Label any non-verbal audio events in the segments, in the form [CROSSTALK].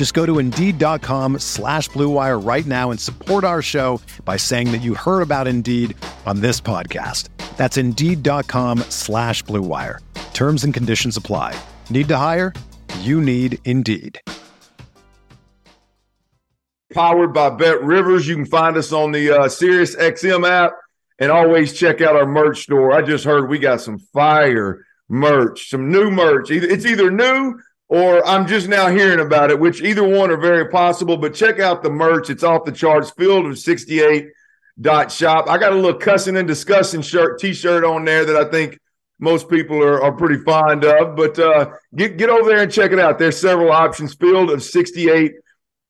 Just go to Indeed.com slash BlueWire right now and support our show by saying that you heard about Indeed on this podcast. That's Indeed.com slash BlueWire. Terms and conditions apply. Need to hire? You need Indeed. Powered by Bet Rivers. You can find us on the uh, Sirius XM app and always check out our merch store. I just heard we got some fire merch, some new merch. It's either new or I'm just now hearing about it, which either one are very possible. But check out the merch. It's off the charts, field of 68 dot shop. I got a little cussing and discussing shirt t-shirt on there that I think most people are, are pretty fond of. But uh, get get over there and check it out. There's several options. Field of 68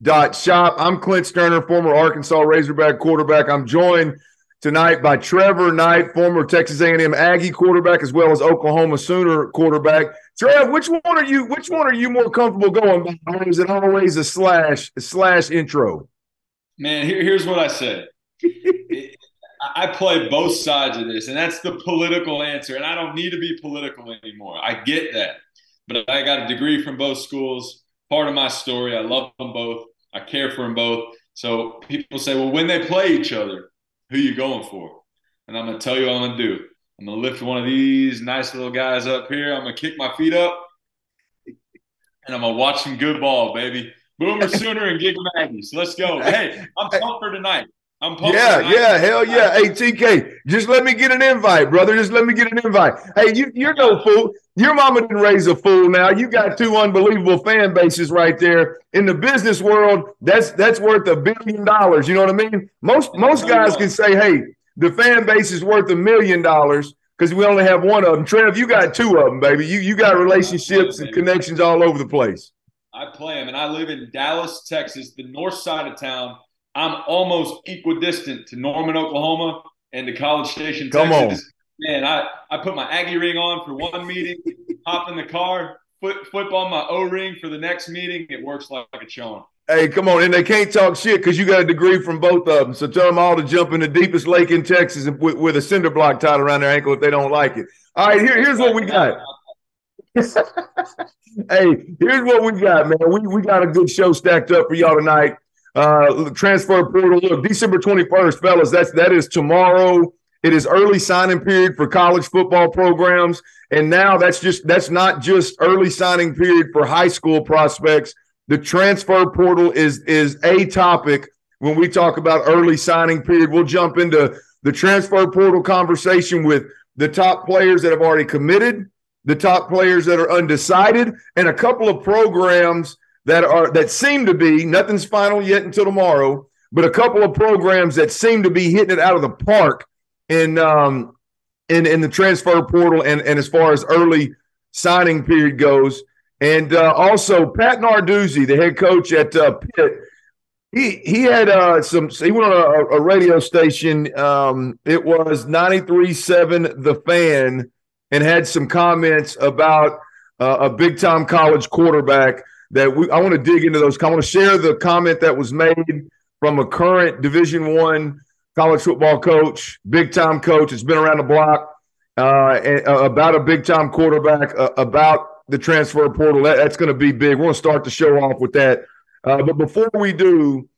dot shop. I'm Clint Stoerner, former Arkansas Razorback quarterback. I'm joined tonight by Trevor Knight, former Texas A&M Aggie quarterback, as well as Oklahoma Sooner quarterback. Trev, which one are you? Which one are you more comfortable going by? Or is it always a slash a slash intro? Man, here, here's what I said. I play both sides of this, and that's the political answer. And I don't need to be political anymore. I get that, but I got a degree from both schools. Part of my story. I love them both. I care for them both. So people say, well, when they play each other, who you going for? And I'm gonna tell you what I'm gonna do. I'm gonna lift one of these nice little guys up here. I'm gonna kick my feet up, and I'm gonna watch some good ball, baby. Boomer [LAUGHS] Sooner and Gig Maggies. Let's go. Hey, I'm pumped for tonight. I'm pumped. Yeah, yeah, hell yeah. Hey, TK, just let me get an invite, brother. Just let me get an invite. Hey, you, you're no fool. Your mama didn't raise a fool. Now you got two unbelievable fan bases right there in the business world. That's that's worth a billion dollars. You know what I mean? Most most guys can say, hey, the fan base is worth a million dollars because we only have one of them. Trev, you got two of them, baby. You you got relationships and connections all over the place. I play them, and I live in Dallas, Texas, the north side of town. I'm almost equidistant to Norman, Oklahoma, and to College Station, Come Texas. On. Man, I, I put my Aggie ring on for one meeting, [LAUGHS] hop in the car, flip, flip on my O ring for the next meeting. It works like a charm. Hey, come on. And they can't talk shit because you got a degree from both of them. So tell them all to jump in the deepest lake in Texas with, with a cinder block tied around their ankle if they don't like it. All right, here, here's what we got. [LAUGHS] hey, here's what we got, man. We, we got a good show stacked up for y'all tonight. Uh, transfer portal. Look, December 21st, fellas, that's that is tomorrow. It is early signing period for college football programs. And now that's just that's not just early signing period for high school prospects. The transfer portal is is a topic when we talk about early signing period. We'll jump into the transfer portal conversation with the top players that have already committed, the top players that are undecided, and a couple of programs that are that seem to be nothing's final yet until tomorrow, but a couple of programs that seem to be hitting it out of the park in um in in the transfer portal and and as far as early signing period goes. And uh, also Pat Narduzzi, the head coach at uh, Pitt, he he had uh, some. He went on a, a radio station. Um, it was 93.7 The Fan, and had some comments about uh, a big time college quarterback that we I want to dig into those. I want to share the comment that was made from a current Division One college football coach, big time coach. It's been around the block uh, uh, about a big time quarterback, uh, about the transfer portal. That, that's going to be big. We're going to start the show off with that. Uh, but before we do,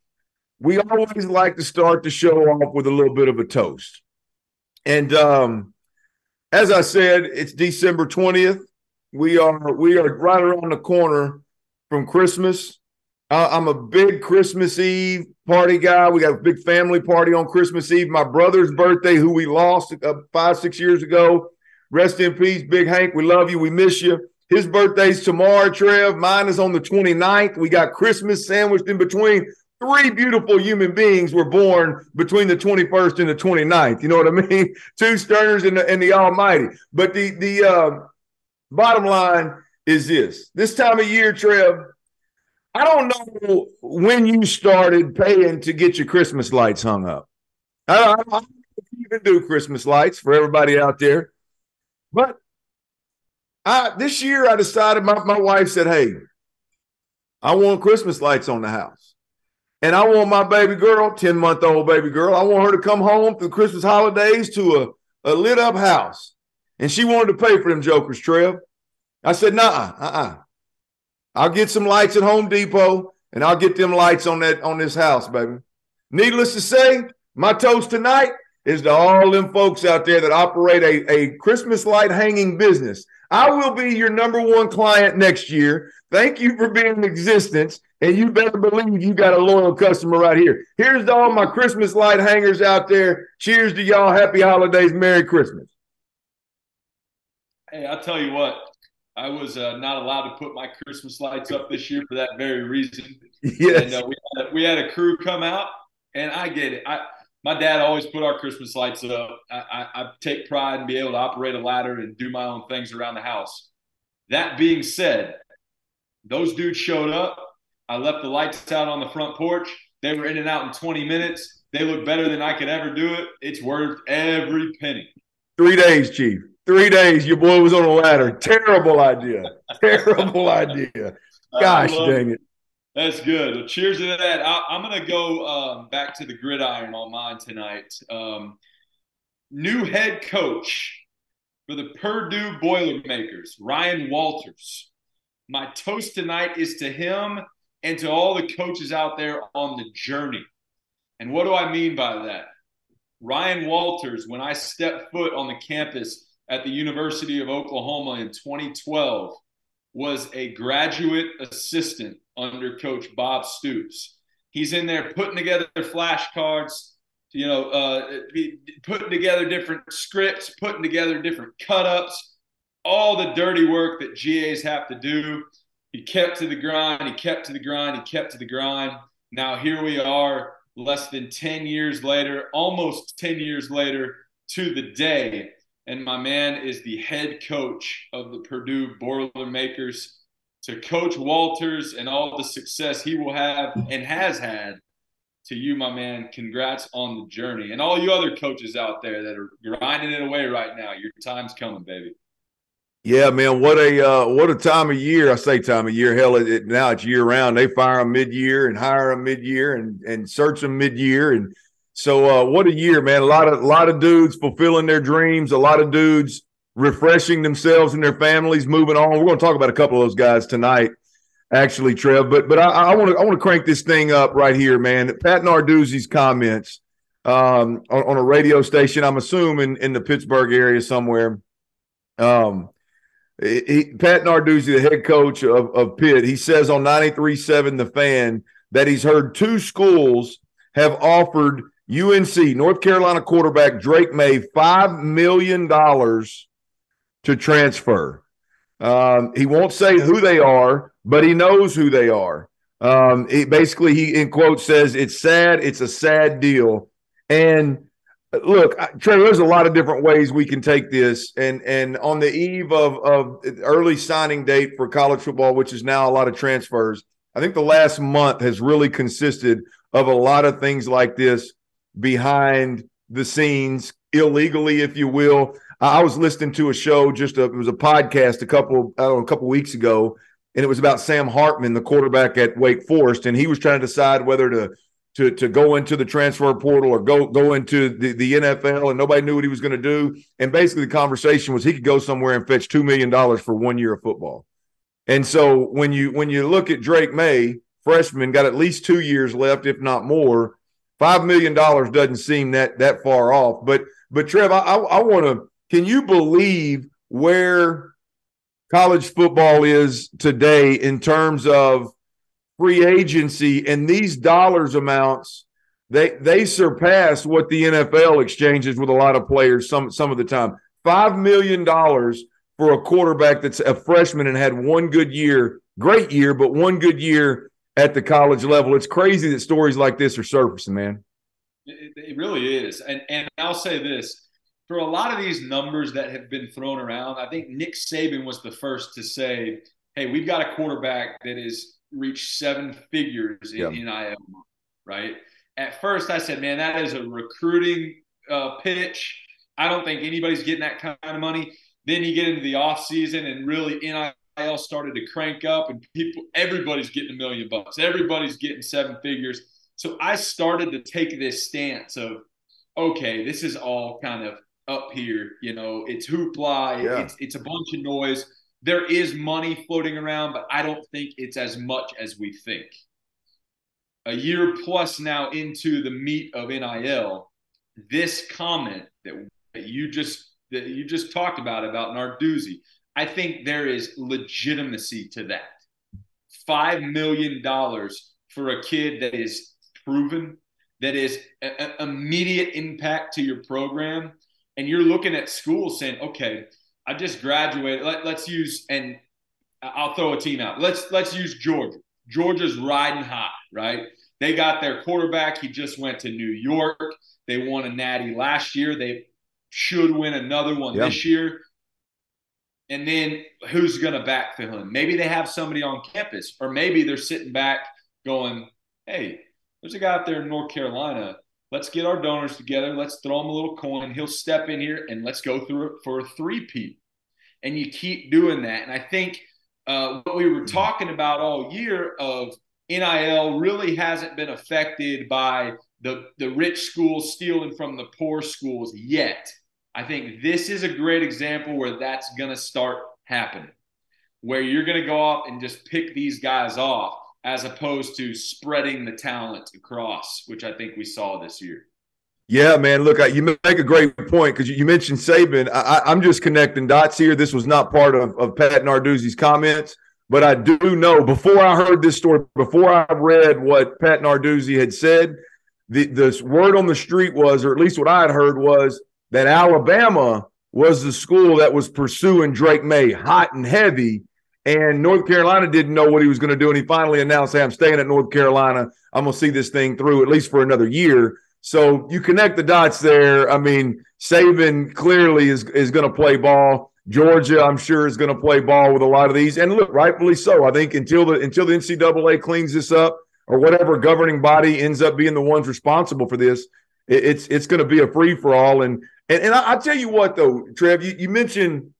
we always like to start the show off with a little bit of a toast. And um, as I said, it's December twentieth. We are we are right around the corner from Christmas. I'm a big Christmas Eve party guy. We got a big family party on Christmas Eve. My brother's birthday, who we lost uh, five, six years ago. Rest in peace, Big Hank. We love you. We miss you. His birthday's tomorrow, Trev. Mine is on the 29th. We got Christmas sandwiched in between. Three beautiful human beings were born between the 21st and the 29th. You know what I mean? [LAUGHS] Two Stoerners and the, and the Almighty. But the the uh, bottom line is this: this time of year, Trev, I don't know when you started paying to get your Christmas lights hung up. I don't, don't even do Christmas lights for everybody out there, but I this year I decided. My my wife said, "Hey, I want Christmas lights on the house." And I want my baby girl, 10 month old baby girl, I want her to come home for the Christmas holidays to a, a lit up house. And she wanted to pay for them jokers, Trev. I said, nah, uh-uh. I'll get some lights at Home Depot and I'll get them lights on that on this house, baby. Needless to say, my toast tonight is to all them folks out there that operate a, a Christmas light hanging business. I will be your number one client next year. Thank you for being in existence. And you better believe you got a loyal customer right here. Here's to all my Christmas light hangers out there. Cheers to y'all. Happy holidays. Merry Christmas. Hey, I'll tell you what, I was uh, not allowed to put my Christmas lights up this year for that very reason. Yes. And, uh, we, had, we had a crew come out, and I get it. I my dad always put our Christmas lights up. I, I, I take pride in being able to operate a ladder and do my own things around the house. That being said, those dudes showed up. I left the lights out on the front porch. They were in and out in 20 minutes. They look better than I could ever do it. It's worth every penny. Three days, Chief. Three days. Your boy was on a ladder. Terrible idea. Terrible idea. [LAUGHS] Gosh dang it. That's good. Well, cheers to that. I, am going to go um, back to the gridiron on mine tonight. Um, new head coach for the Purdue Boilermakers, Ryan Walters. My toast tonight is to him and to all the coaches out there on the journey. And what do I mean by that? Ryan Walters, when I stepped foot on the campus at the University of Oklahoma in 2012, was a graduate assistant under Coach Bob Stoops. He's in there putting together flashcards, you know, uh, putting together different scripts, putting together different cut ups, all the dirty work that GAs have to do. He kept to the grind, he kept to the grind, he kept to the grind. Now here we are, less than 10 years later, almost 10 years later to the day. And my man is the head coach of the Purdue Boilermakers to Coach Walters and all the success he will have and has had. To you, my man, congrats on the journey. And all you other coaches out there that are grinding it away right now, your time's coming, baby. Yeah, man, what a uh, what a time of year! I say time of year. Hell, it, it, now it's year round. They fire them mid year and hire them mid year and and search them mid year. And so, uh, what a year, man! A lot of lot of dudes fulfilling their dreams. A lot of dudes refreshing themselves and their families, moving on. We're going to talk about a couple of those guys tonight, actually, Trev. But but I want to I want to crank this thing up right here, man. Pat Narduzzi's comments um, on, on, a radio station. I'm assuming in the Pittsburgh area somewhere. Um, he, Pat Narduzzi, the head coach of, of Pitt, he says on 93.7 The Fan that he's heard two schools have offered UNC, North Carolina quarterback Drake Maye, $5 million to transfer. Um, he won't say who they are, but he knows who they are. Um, he, basically, he in quotes says it's sad. It's a sad deal. And look, Trevor, there's a lot of different ways we can take this. And and on the eve of of early signing date for college football, which is now a lot of transfers, I think the last month has really consisted of a lot of things like this behind the scenes, illegally, if you will. I was listening to a show, just a, it was a podcast a couple, I don't know, a couple weeks ago, and it was about Sam Hartman, the quarterback at Wake Forest, and he was trying to decide whether to to to go into the transfer portal or go go into the, the NFL, and nobody knew what he was going to do. And basically, the conversation was he could go somewhere and fetch two million dollars for one year of football. And so when you when you look at Drake Maye, freshman, got at least two years left, if not more. Five million dollars doesn't seem that that far off. But but Trev, I, I, I want to can you believe where college football is today in terms of free agency, and these dollars amounts they they surpass what the NFL exchanges with a lot of players some some of the time. Five million dollars for a quarterback that's a freshman and had one good year, great year, but one good year at the college level. It's crazy that stories like this are surfacing, man. It, it really is, and and I'll say this: for a lot of these numbers that have been thrown around, I think Nick Saban was the first to say, "Hey, we've got a quarterback that has reached seven figures in yeah. NIL, right?" at first I said, man, that is a recruiting uh, pitch. I don't think anybody's getting that kind of money. Then you get into the off season and really NIL started to crank up and people, everybody's getting a million bucks. Everybody's getting seven figures. So I started to take this stance of, okay, this is all kind of up here. You know, it's hoopla. Yeah. It's, it's a bunch of noise. There is money floating around, but I don't think it's as much as we think a year plus now into the meat of NIL, this comment that, that you just that you just talked about about Narduzzi, I think there is legitimacy to that. Five million dollars for a kid that is proven, that is an immediate impact to your program, and you're looking at schools saying, "Okay, I just graduated. Let, let's use and I'll throw a team out. Let's let's use Georgia. Georgia's riding high, right? They got their quarterback. He just went to New York. They won a natty last year. They should win another one this year. And then who's going to backfill him? Maybe they have somebody on campus, or maybe they're sitting back going, hey, there's a guy out there in North Carolina. Let's get our donors together. Let's throw him a little coin. He'll step in here and let's go through it for a three-peat. And you keep doing that. And I think – uh, what we were talking about all year of NIL really hasn't been affected by the, the rich schools stealing from the poor schools yet. I think this is a great example where that's going to start happening, where you're going to go off and just pick these guys off as opposed to spreading the talent across, which I think we saw this year. Yeah, man. Look, you make a great point because you mentioned Saban. I, am just connecting dots here. This was not part of, of Pat Narduzzi's comments, but I do know before I heard this story, before I read what Pat Narduzzi had said, the, the word on the street was, or at least what I had heard was that Alabama was the school that was pursuing Drake Maye hot and heavy. And North Carolina didn't know what he was going to do. And he finally announced, Hey, I'm staying at North Carolina. I'm going to see this thing through at least for another year. So you connect the dots there. I mean, Saban clearly is is going to play ball. Georgia, I'm sure, is going to play ball with a lot of these, and look, rightfully so. I think until the until the NCAA cleans this up, or whatever governing body ends up being the ones responsible for this, it, it's it's going to be a free for all. And and and I, will tell you what, though, Trev, you, you mentioned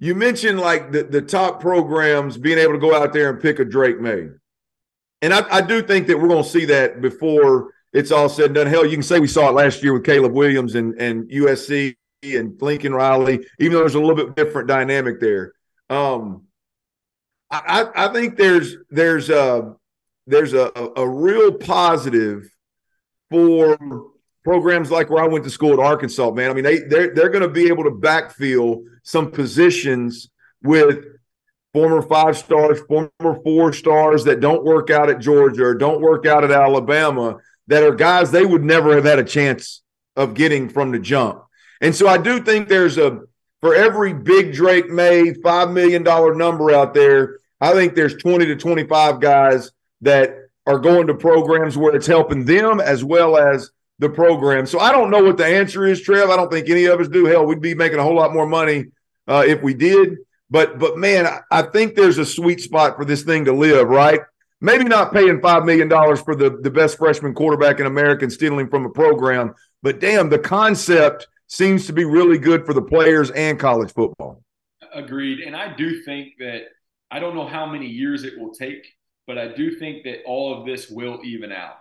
you mentioned like the the top programs being able to go out there and pick a Drake Maye, and I, I do think that we're going to see that before it's all said and done. Hell, you can say we saw it last year with Caleb Williams and, and USC and Lincoln Riley, even though there's a little bit different dynamic there. Um, I, I think there's there's a there's a, a real positive for programs like where I went to school at Arkansas, man. I mean, they they're they're going to be able to backfill some positions with former five stars, former four stars that don't work out at Georgia or don't work out at Alabama that are guys they would never have had a chance of getting from the jump. And so I do think there's a for every big Drake Maye five million dollar number out there, I think there's 20 to 25 guys that are going to programs where it's helping them as well as the program. So I don't know what the answer is, Trev. I don't think any of us do. Hell, we'd be making a whole lot more money uh, if we did. But but man, I, think there's a sweet spot for this thing to live, right? maybe not paying $5 million for the, the best freshman quarterback in America and stealing from a program, but damn, the concept seems to be really good for the players and college football. Agreed. And I do think that I don't know how many years it will take, but I do think that all of this will even out.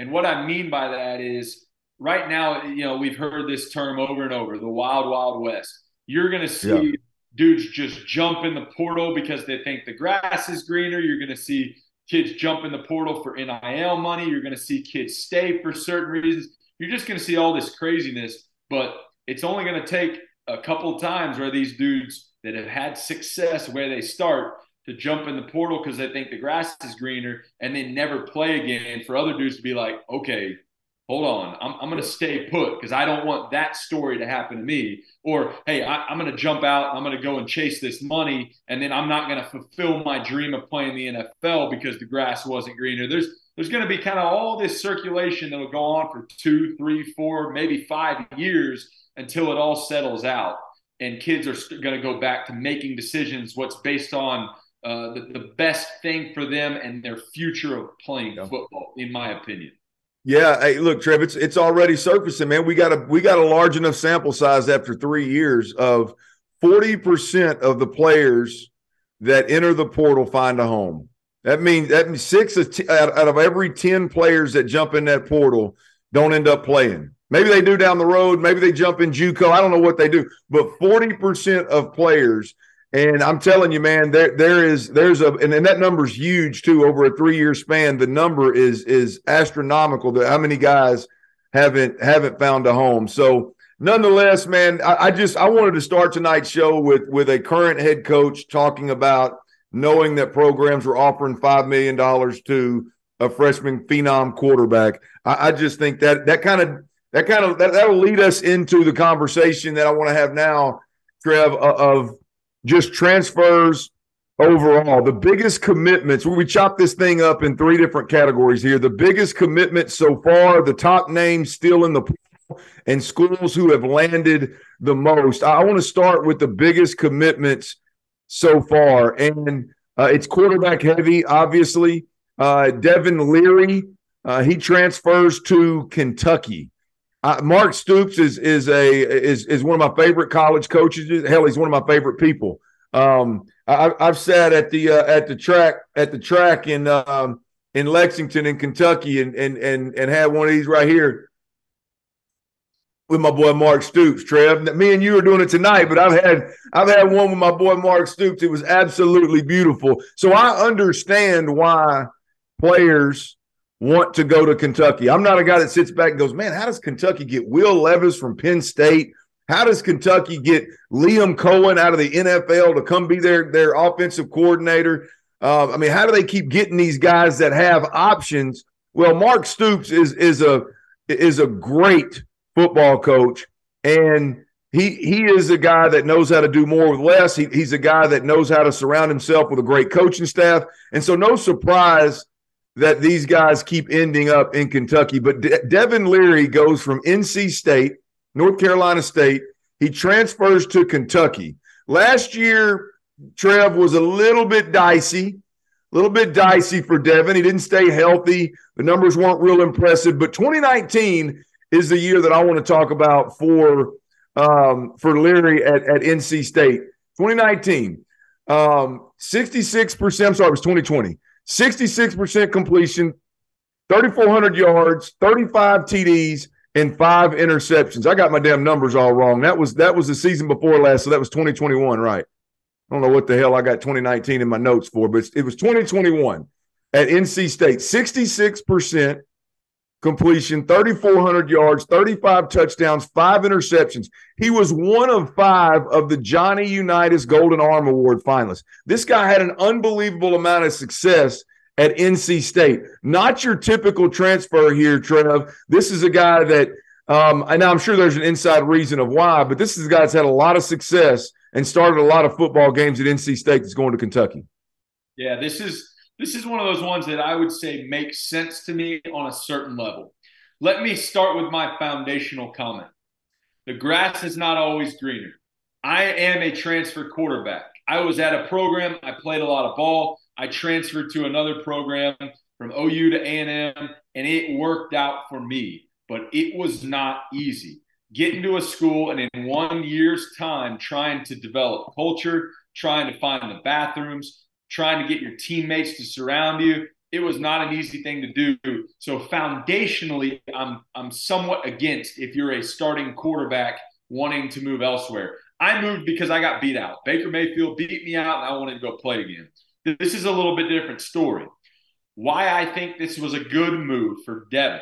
And what I mean by that is right now, you know, we've heard this term over and over the wild, wild west. You're going to see yeah. dudes just jump in the portal because they think the grass is greener. You're going to see kids jump in the portal for NIL money. You're going to see kids stay for certain reasons. You're just going to see all this craziness, but it's only going to take a couple of times where these dudes that have had success where they start to jump in the portal because they think the grass is greener and then never play again for other dudes to be like, okay, hold on, I'm, I'm going to stay put because I don't want that story to happen to me. Or, hey, I, am going to jump out, I'm going to go and chase this money, and then I'm not going to fulfill my dream of playing the NFL because the grass wasn't greener. There's there's going to be kind of all this circulation that will go on for two, three, four, maybe five years until it all settles out. And kids are going to go back to making decisions what's based on uh, the, the best thing for them and their future of playing football, in my opinion. Yeah, hey, look, Trev, it's it's already surfacing, man. We got a we got a large enough sample size after three years of forty percent of the players that enter the portal find a home. That means that means six out, out of every ten players that jump in that portal don't end up playing. Maybe they do down the road. Maybe they jump in JUCO. I don't know what they do, but forty percent of players and I'm telling you, man, there there is there's a and, and that number's huge too over a three year span. The number is is astronomical. That how many guys haven't haven't found a home. So nonetheless, man, I, I just I wanted to start tonight's show with with a current head coach talking about knowing that programs were offering five million dollars to a freshman phenom quarterback. I, I, just think that that kind of that kind of that, that will lead us into the conversation that I want to have now, Trev, of just transfers overall. The biggest commitments, we chop this thing up in three different categories here. The biggest commitment so far, the top names still in the pool, and schools who have landed the most. I want to start with the biggest commitments so far, and uh, it's quarterback heavy, obviously. Uh, Devin Leary, uh, he transfers to Kentucky. Uh, Mark Stoops is is a is is one of my favorite college coaches. Hell, he's one of my favorite people. Um, I, have sat at the uh, at the track at the track in um, in Lexington in Kentucky and and and and had one of these right here with my boy Mark Stoops. Trev, me and you are doing it tonight, but I've had I've had one with my boy Mark Stoops. It was absolutely beautiful. So I understand why players want to go to Kentucky. I'm not a guy that sits back and goes, man, how does Kentucky get Will Levis from Penn State? How does Kentucky get Liam Coen out of the NFL to come be their, their offensive coordinator? Uh, I mean, how do they keep getting these guys that have options? Well, Mark Stoops is is a is a great football coach, and he he is a guy that knows how to do more with less. He, he's a guy that knows how to surround himself with a great coaching staff, and so no surprise that these guys keep ending up in Kentucky. But De- Devin Leary goes from NC State, North Carolina State. He transfers to Kentucky. Last year, Trev was a little bit dicey, a little bit dicey for Devin. He didn't stay healthy. The numbers weren't real impressive. But 2019 is the year that I want to talk about for um, for Leary at, at NC State. 2019, um, 66%. I'm sorry, it was 2020. 66% completion, 3,400 yards, 35 TDs, and five interceptions. I got my damn numbers all wrong. That was that was the season before last, so that was 2021, right? I don't know what the hell I got 2019 in my notes for, but it was 2021 at NC State. 66% completion, 3,400 yards, 35 touchdowns, five interceptions. He was one of five of the Johnny Unitas Golden Arm Award finalists. This guy had an unbelievable amount of success at NC State. Not your typical transfer here, Trev. This is a guy that, um, and I'm sure there's an inside reason of why, but this is a guy that's had a lot of success and started a lot of football games at NC State that's going to Kentucky. Yeah, this is this is one of those ones that I would say makes sense to me on a certain level. Let me start with my foundational comment. The grass is not always greener. I am a transfer quarterback. I was at a program, I played a lot of ball. I transferred to another program from OU to A&M and it worked out for me, but it was not easy. Getting to a school and in one year's time trying to develop culture, trying to find the bathrooms, trying to get your teammates to surround you. It was not an easy thing to do. So foundationally, I'm I'm somewhat against if you're a starting quarterback wanting to move elsewhere. I moved because I got beat out. Baker Mayfield beat me out, and I wanted to go play again. This is a little bit different story. Why I think this was a good move for Devin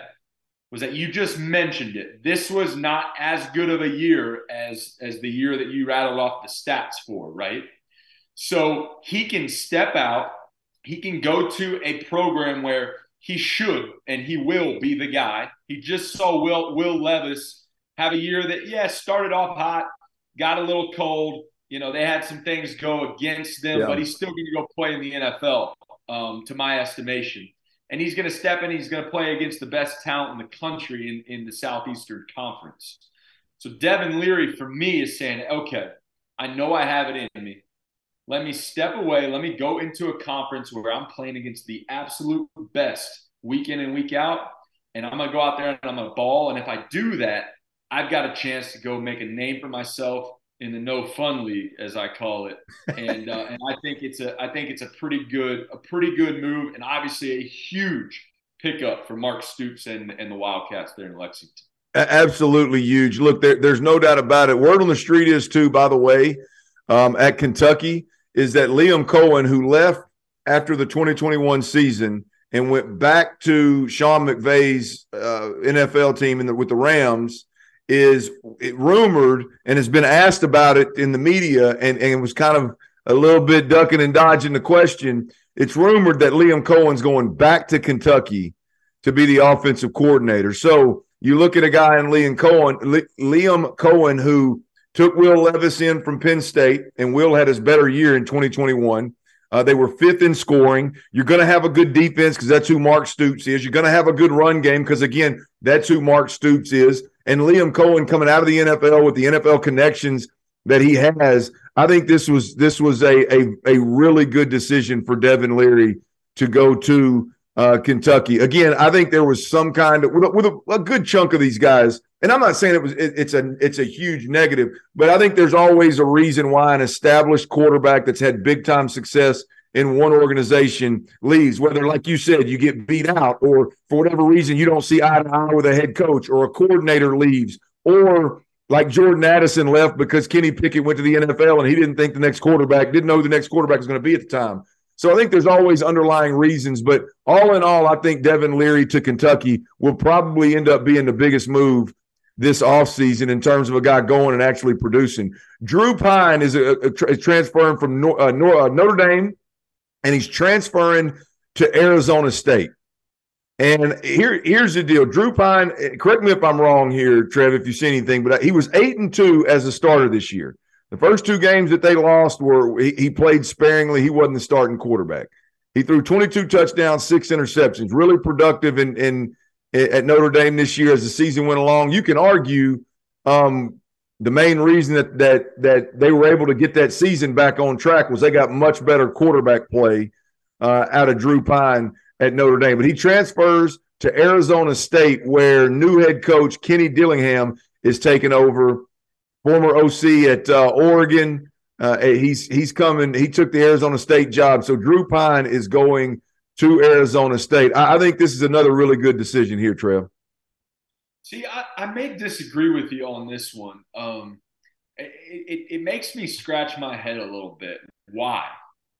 was that you just mentioned it. This was not as good of a year as as the year that you rattled off the stats for, right? So he can step out, he can go to a program where he should and he will be the guy. He just saw Will Will Levis have a year that, yeah, started off hot, got a little cold. You know, they had some things go against them, yeah. but he's still going to go play in the NFL, um, to my estimation. And he's going to step in, he's going to play against the best talent in the country in, in the Southeastern Conference. So Devin Leary, for me, is saying, okay, I know I have it in me. Let me step away. Let me go into a conference where I'm playing against the absolute best week in and week out. And I'm going to go out there and I'm going to ball. And if I do that, I've got a chance to go make a name for myself in the no fun league, as I call it. And uh, and I think it's a I think it's a pretty good a pretty good move, and obviously a huge pickup for Mark Stoops and and the Wildcats there in Lexington. Absolutely huge. Look, there, there's no doubt about it. Word on the street is too, by the way, um, at Kentucky, is that Liam Coen, who left after the 2021 season and went back to Sean McVay's uh, NFL team the, with the Rams, is rumored and has been asked about it in the media and, and was kind of a little bit ducking and dodging the question. It's rumored that Liam Coen's going back to Kentucky to be the offensive coordinator. So you look at a guy in Liam Coen, Liam Coen, who took Will Levis in from Penn State, and Will had his better year in 2021. Uh, they were fifth in scoring. You're going to have a good defense because that's who Mark Stoops is. You're going to have a good run game because, again, that's who Mark Stoops is. And Liam Coen coming out of the NFL with the NFL connections that he has, I think this was this was a a, a really good decision for Devin Leary to go to uh, Kentucky. Again, I think there was some kind of with, a, with a, a, good chunk of these guys, and I'm not saying it was it, it's a it's a huge negative, but I think there's always a reason why an established quarterback that's had big time success in one organization leaves, whether, like you said, you get beat out, or for whatever reason you don't see eye to eye with a head coach, or a coordinator leaves, or like Jordan Addison left because Kenny Pickett went to the NFL and he didn't think the next quarterback, didn't know who the next quarterback was going to be at the time. So I think there's always underlying reasons, but all in all, I think Devin Leary to Kentucky will probably end up being the biggest move this offseason in terms of a guy going and actually producing. Drew Pyne is a, a, transferring from uh, uh, Notre Dame and he's transferring to Arizona State. And here, here's the deal. Drew Pyne, correct me if I'm wrong here, Trev, if you see anything, but he was eight and two as a starter this year. The first two games that they lost were he, he played sparingly. He wasn't the starting quarterback. He threw 22 touchdowns, six interceptions. Really productive in, in at Notre Dame this year as the season went along. You can argue um, the main reason that that that they were able to get that season back on track was they got much better quarterback play uh, out of Drew Pyne at Notre Dame. But he transfers to Arizona State, where new head coach Kenny Dillingham is taking over. Former OC at uh, Oregon, uh, he's he's coming. He took the Arizona State job, so Drew Pyne is going to Arizona State. I, I think this is another really good decision here, Trev. See, I, I may disagree with you on this one. Um, it, it, it, makes me scratch my head a little bit. Why?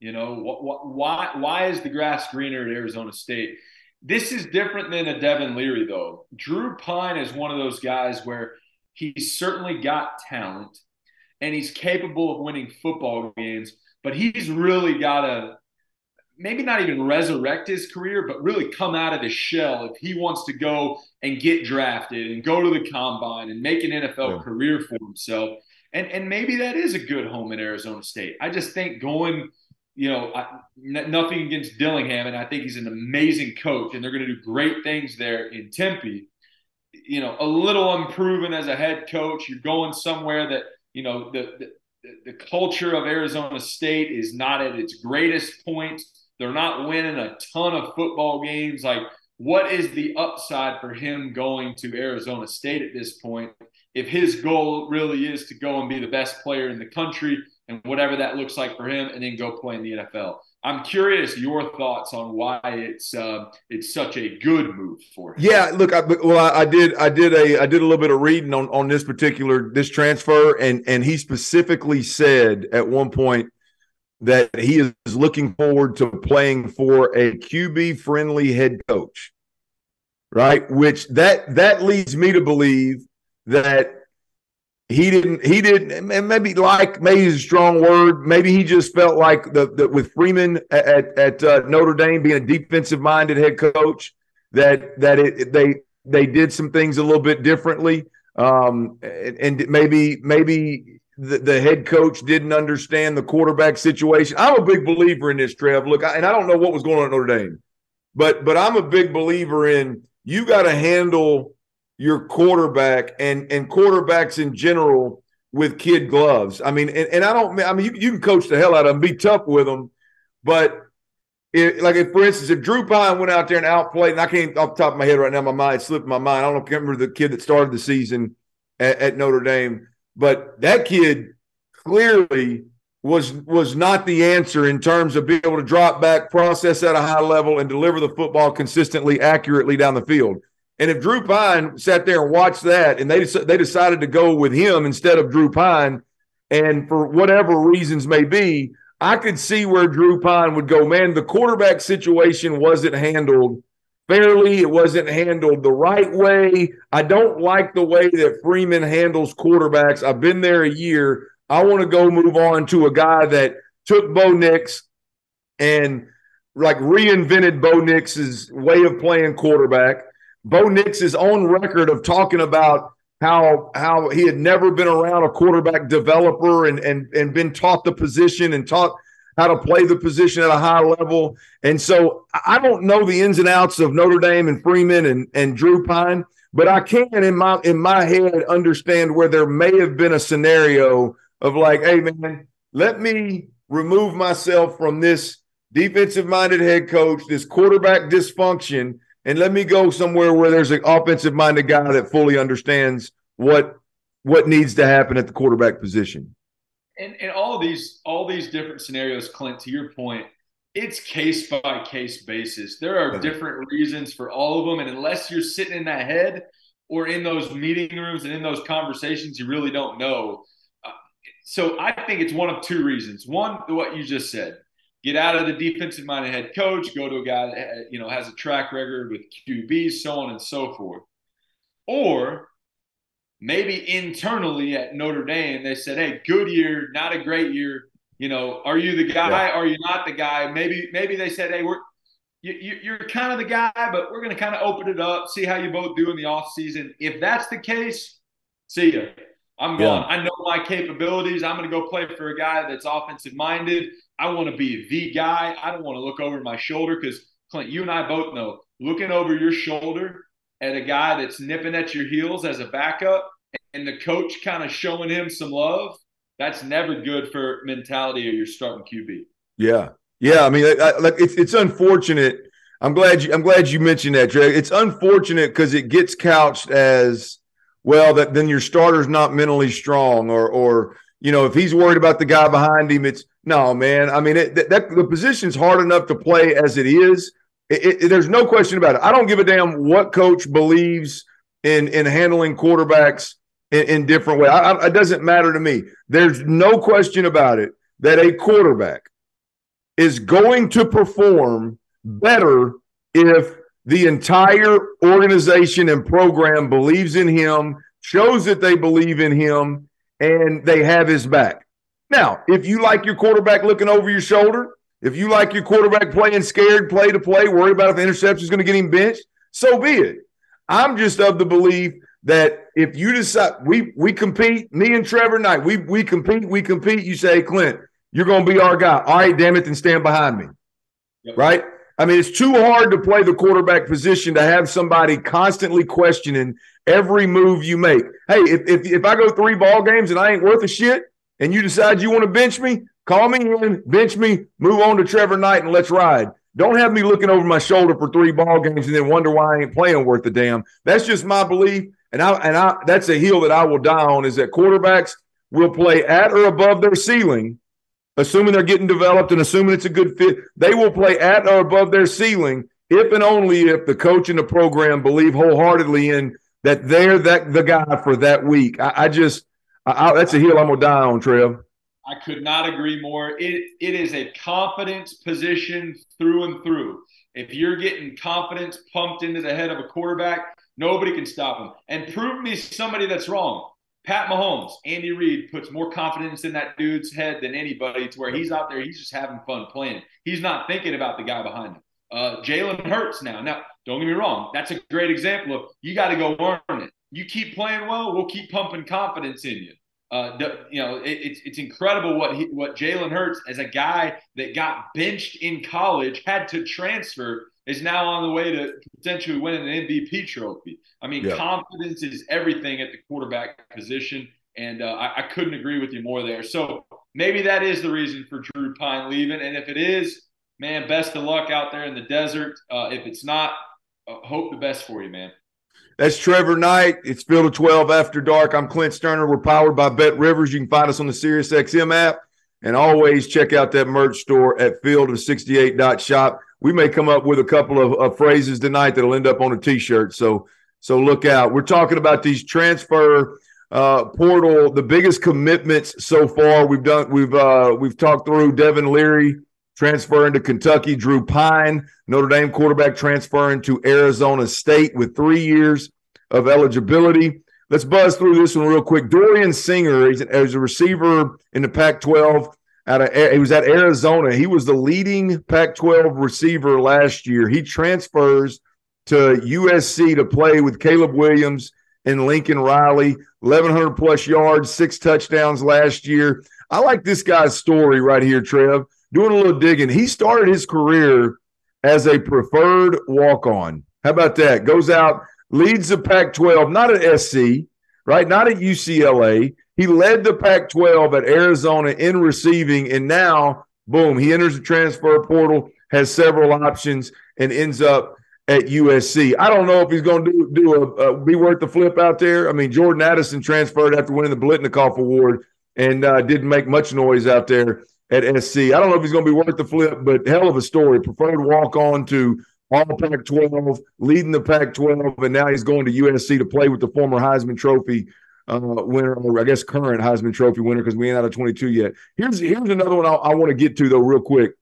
You know, wh- wh- why why is the grass greener at Arizona State? This is different than a Devin Leary, though. Drew Pyne is one of those guys where he's certainly got talent and he's capable of winning football games, but he's really got to maybe not even resurrect his career, but really come out of the shell if he wants to go and get drafted and go to the combine and make an NFL yeah. career for himself. And and maybe that is a good home in Arizona State. I just think going, you know, I, n- nothing against Dillingham, and I think he's an amazing coach, and they're going to do great things there in Tempe. You know, a little unproven as a head coach. You're going somewhere that you know the, the the culture of Arizona State is not at its greatest point. They're not winning a ton of football games. Like, what is the upside for him going to Arizona State at this point? If his goal really is to go and be the best player in the country and whatever that looks like for him, and then go play in the NFL. I'm curious your thoughts on why it's uh, it's such a good move for him. Yeah, look, I, well, I, I, did I did a I did a little bit of reading on on this particular this transfer, and and he specifically said at one point that he is looking forward to playing for a QB friendly head coach. Right? Which that that leads me to believe that he didn't he didn't and maybe like maybe is a strong word. Maybe he just felt like the, the with freeman at, at uh, notre dame being a defensive minded head coach that that it, they they did some things a little bit differently. Um, and, and, maybe maybe the, the, head coach didn't understand the quarterback situation. I'm a big believer in this trev. Look I, and i don't know what was going on at notre dame but but i'm a big believer in you got to handle your quarterback and and quarterbacks in general with kid gloves. I mean, and, and I don't. I mean, you, you can coach the hell out of them, be tough with them, but it, like if, for instance, if Drew Pyne went out there and outplayed, and I can't off the top of my head right now, my mind slipped my mind. I don't remember the kid that started the season at, at Notre Dame, but that kid clearly was was not the answer in terms of being able to drop back, process at a high level, and deliver the football consistently, accurately down the field. And if Drew Pyne sat there and watched that, and they they decided to go with him instead of Drew Pyne, and for whatever reasons may be, I could see where Drew Pyne would go. Man, the quarterback situation wasn't handled fairly. It wasn't handled the right way. I don't like the way that Freeman handles quarterbacks. I've been there a year. I want to go move on to a guy that took Bo Nix and like reinvented Bo Nix's way of playing quarterback Bo Nix's own record of talking about how how he had never been around a quarterback developer and and and been taught the position and taught how to play the position at a high level. And so I don't know the ins and outs of Notre Dame and Freeman and and Drew Pyne, but I can in my in my head understand where there may have been a scenario of like, hey man, let me remove myself from this defensive minded head coach, this quarterback dysfunction and let me go somewhere where there's an offensive minded guy that fully understands what what needs to happen at the quarterback position. And and all these all these different scenarios, Clint, to your point, it's case by case basis. There are different reasons for all of them, and unless you're sitting in that head or in those meeting rooms and in those conversations, you really don't know. Uh, so I think it's one of two reasons. One, what you just said get out of the defensive minded head coach, go to a guy that you know has a track record with QBs, so on and so forth. Or maybe internally at Notre Dame, they said, "Hey, good year, not a great year. You know, are you the guy? Yeah. Are you not the guy?" Maybe maybe they said, "Hey, we're you, you're kind of the guy, but we're going to kind of open it up, see how you both do in the off season. If that's the case, see ya. I'm going. Yeah. I know my capabilities. I'm going to go play for a guy that's offensive minded. I want to be the guy. I don't want to look over my shoulder because Clint, you and I both know looking over your shoulder at a guy that's nipping at your heels as a backup and the coach kind of showing him some love, that's never good for mentality of your starting QB. Yeah. Yeah. I mean, I, I, it's, it's unfortunate. I'm glad you, I'm glad you mentioned that, Trey. It's unfortunate because it gets couched as well that then your starter's not mentally strong or, or, you know, if he's worried about the guy behind him, it's no, man. I mean, it, that, the position's hard enough to play as it is. It, it, there's no question about it. I don't give a damn what coach believes in in handling quarterbacks in, in different ways. I, I, it doesn't matter to me. There's no question about it that a quarterback is going to perform better if the entire organization and program believes in him, shows that they believe in him, and they have his back. Now, if you like your quarterback looking over your shoulder, if you like your quarterback playing scared play to play, worried about if the interception is going to get him benched, so be it. I'm just of the belief that if you decide we we compete, me and Trevor Knight, we we compete, we compete. You say, Clint, you're going to be our guy. All right, damn it, then stand behind me. Yep. Right? I mean, it's too hard to play the quarterback position to have somebody constantly questioning every move you make. Hey, if, if, if I go three ball games and I ain't worth a shit and you decide you want to bench me, call me in, bench me, move on to Trevor Knight and let's ride. Don't have me looking over my shoulder for three ball games and then wonder why I ain't playing worth a damn. That's just my belief. And I and I that's a hill that I will die on is that quarterbacks will play at or above their ceiling, assuming they're getting developed and assuming it's a good fit. They will play at or above their ceiling if and only if the coach and the program believe wholeheartedly in that they're that the guy for that week. I, I just I, I, that's a hill I'm gonna die on, Trev. I could not agree more. It it is a confidence position through and through. If you're getting confidence pumped into the head of a quarterback, nobody can stop him. And prove me somebody that's wrong. Pat Mahomes, Andy Reid puts more confidence in that dude's head than anybody to where he's out there, he's just having fun playing. He's not thinking about the guy behind him. Uh, Jalen Hurts now. Now, don't get me wrong. That's a great example of you got to go earn it. You keep playing well, we'll keep pumping confidence in you. Uh, you know, it, it's it's incredible what he, what Jalen Hurts, as a guy that got benched in college, had to transfer, is now on the way to potentially winning an MVP trophy. I mean, yeah. confidence is everything at the quarterback position, and uh, I, I couldn't agree with you more there. So maybe that is the reason for Drew Pyne leaving, and if it is, man, best of luck out there in the desert. Uh, if it's not, uh, hope the best for you, man. That's Trevor Knight. It's Field of 12 After Dark. I'm Clint Stoerner. We're powered by BetRivers. You can find us on the SiriusXM app. And always check out that merch store at fieldof68.shop. We may come up with a couple of, of phrases tonight that'll end up on a t-shirt. So so look out. We're talking about these transfer uh, portal, the biggest commitments so far. We've done we've uh, we've talked through Devin Leary transferring to Kentucky. Drew Pyne, Notre Dame quarterback, transferring to Arizona State with three years of eligibility. Let's buzz through this one real quick. Dorian Singer, he's, a receiver in the Pac 12. Out of, he was at Arizona. He was the leading Pac 12 receiver last year. He transfers to USC to play with Caleb Williams and Lincoln Riley. 1,100 plus yards, six touchdowns last year. I like this guy's story right here, Trev doing a little digging. He started his career as a preferred walk on. How about that? Goes out, leads the Pac 12, not at SC, right? Not at UCLA. He led the Pac 12 at Arizona in receiving, and now, boom, he enters the transfer portal, has several options, and ends up at USC. I don't know if he's going to do, do a, be worth the flip out there. I mean, Jordan Addison transferred after winning the Biletnikoff Award and uh, didn't make much noise out there at SC. I don't know if he's going to be worth the flip, but hell of a story. Preferred walk on to all Pac 12, leading the Pac 12, and now he's going to USC to play with the former Heisman Trophy uh, winner, or I guess current Heisman Trophy winner, because we ain't out of 22 yet. Here's here's another one I, I want to get to, though, real quick.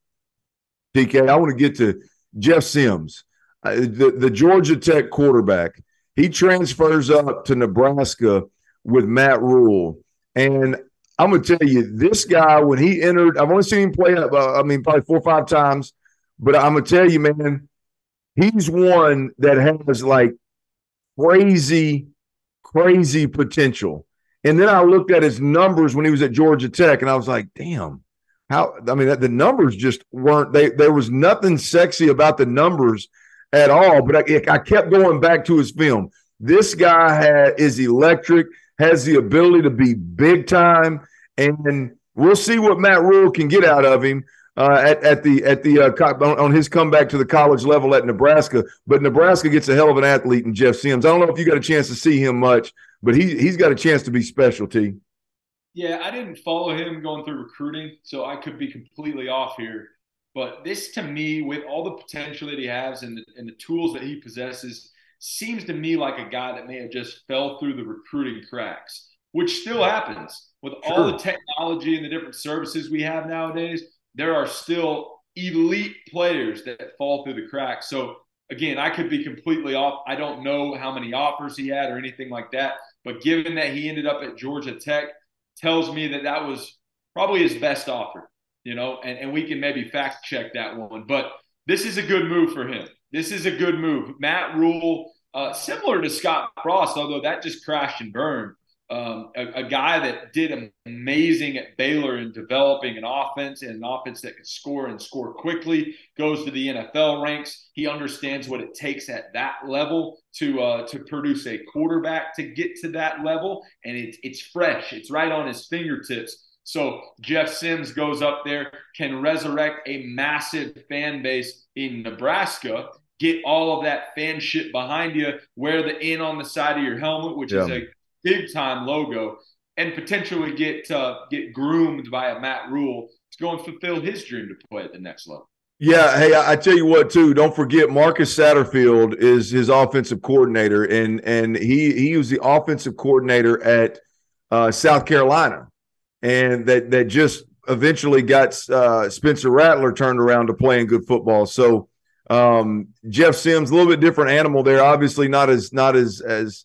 DK, I want to get to Jeff Sims, uh, the, the Georgia Tech quarterback. He transfers up to Nebraska with Matt Rhule. And I'm going to tell you, this guy, when he entered, I've only seen him play, uh, I mean, probably four or five times, but I'm going to tell you, man, he's one that has like crazy, crazy potential. And then I looked at his numbers when he was at Georgia Tech, and I was like, damn, how, I mean, the numbers just weren't, they, there was nothing sexy about the numbers at all. But I, I kept going back to his film. This guy had, is electric has the ability to be big time, and we'll see what Matt Rhule can get out of him. Uh, at, at the at the uh, on his comeback to the college level at Nebraska. But Nebraska gets a hell of an athlete in Jeff Sims. I don't know if you got a chance to see him much, but he he's got a chance to be specialty. Yeah, I didn't follow him going through recruiting, so I could be completely off here. But this, to me, with all the potential that he has and the, and the tools that he possesses, seems to me like a guy that may have just fell through the recruiting cracks, which still happens with sure. all the technology and the different services we have nowadays. There are still elite players that fall through the cracks. So again, I could be completely off. I don't know how many offers he had or anything like that, but given that he ended up at Georgia Tech, tells me that that was probably his best offer. You know, and, and we can maybe fact check that one, but this is a good move for him. This is a good move. Matt Rhule, uh, similar to Scott Frost, although that just crashed and burned. Um, a, a, guy that did amazing at Baylor in developing an offense and an offense that can score and score quickly. Goes to the NFL ranks. He understands what it takes at that level to uh, to produce a quarterback to get to that level, and it's it's fresh. It's right on his fingertips. So Jeff Sims goes up there, can resurrect a massive fan base in Nebraska, get all of that fan shit behind you, wear the N on the side of your helmet, which yeah. is a big time logo, and potentially get uh, get groomed by a Matt Rhule to go and fulfill his dream to play at the next level. Yeah, hey, I, I tell you what, too. Don't forget, Marcus Satterfield is his offensive coordinator, and and he he was the offensive coordinator at uh, South Carolina and that that just eventually got uh, Spencer Rattler turned around to playing good football. So um, Jeff Sims, a little bit different animal there. Obviously, not as not as as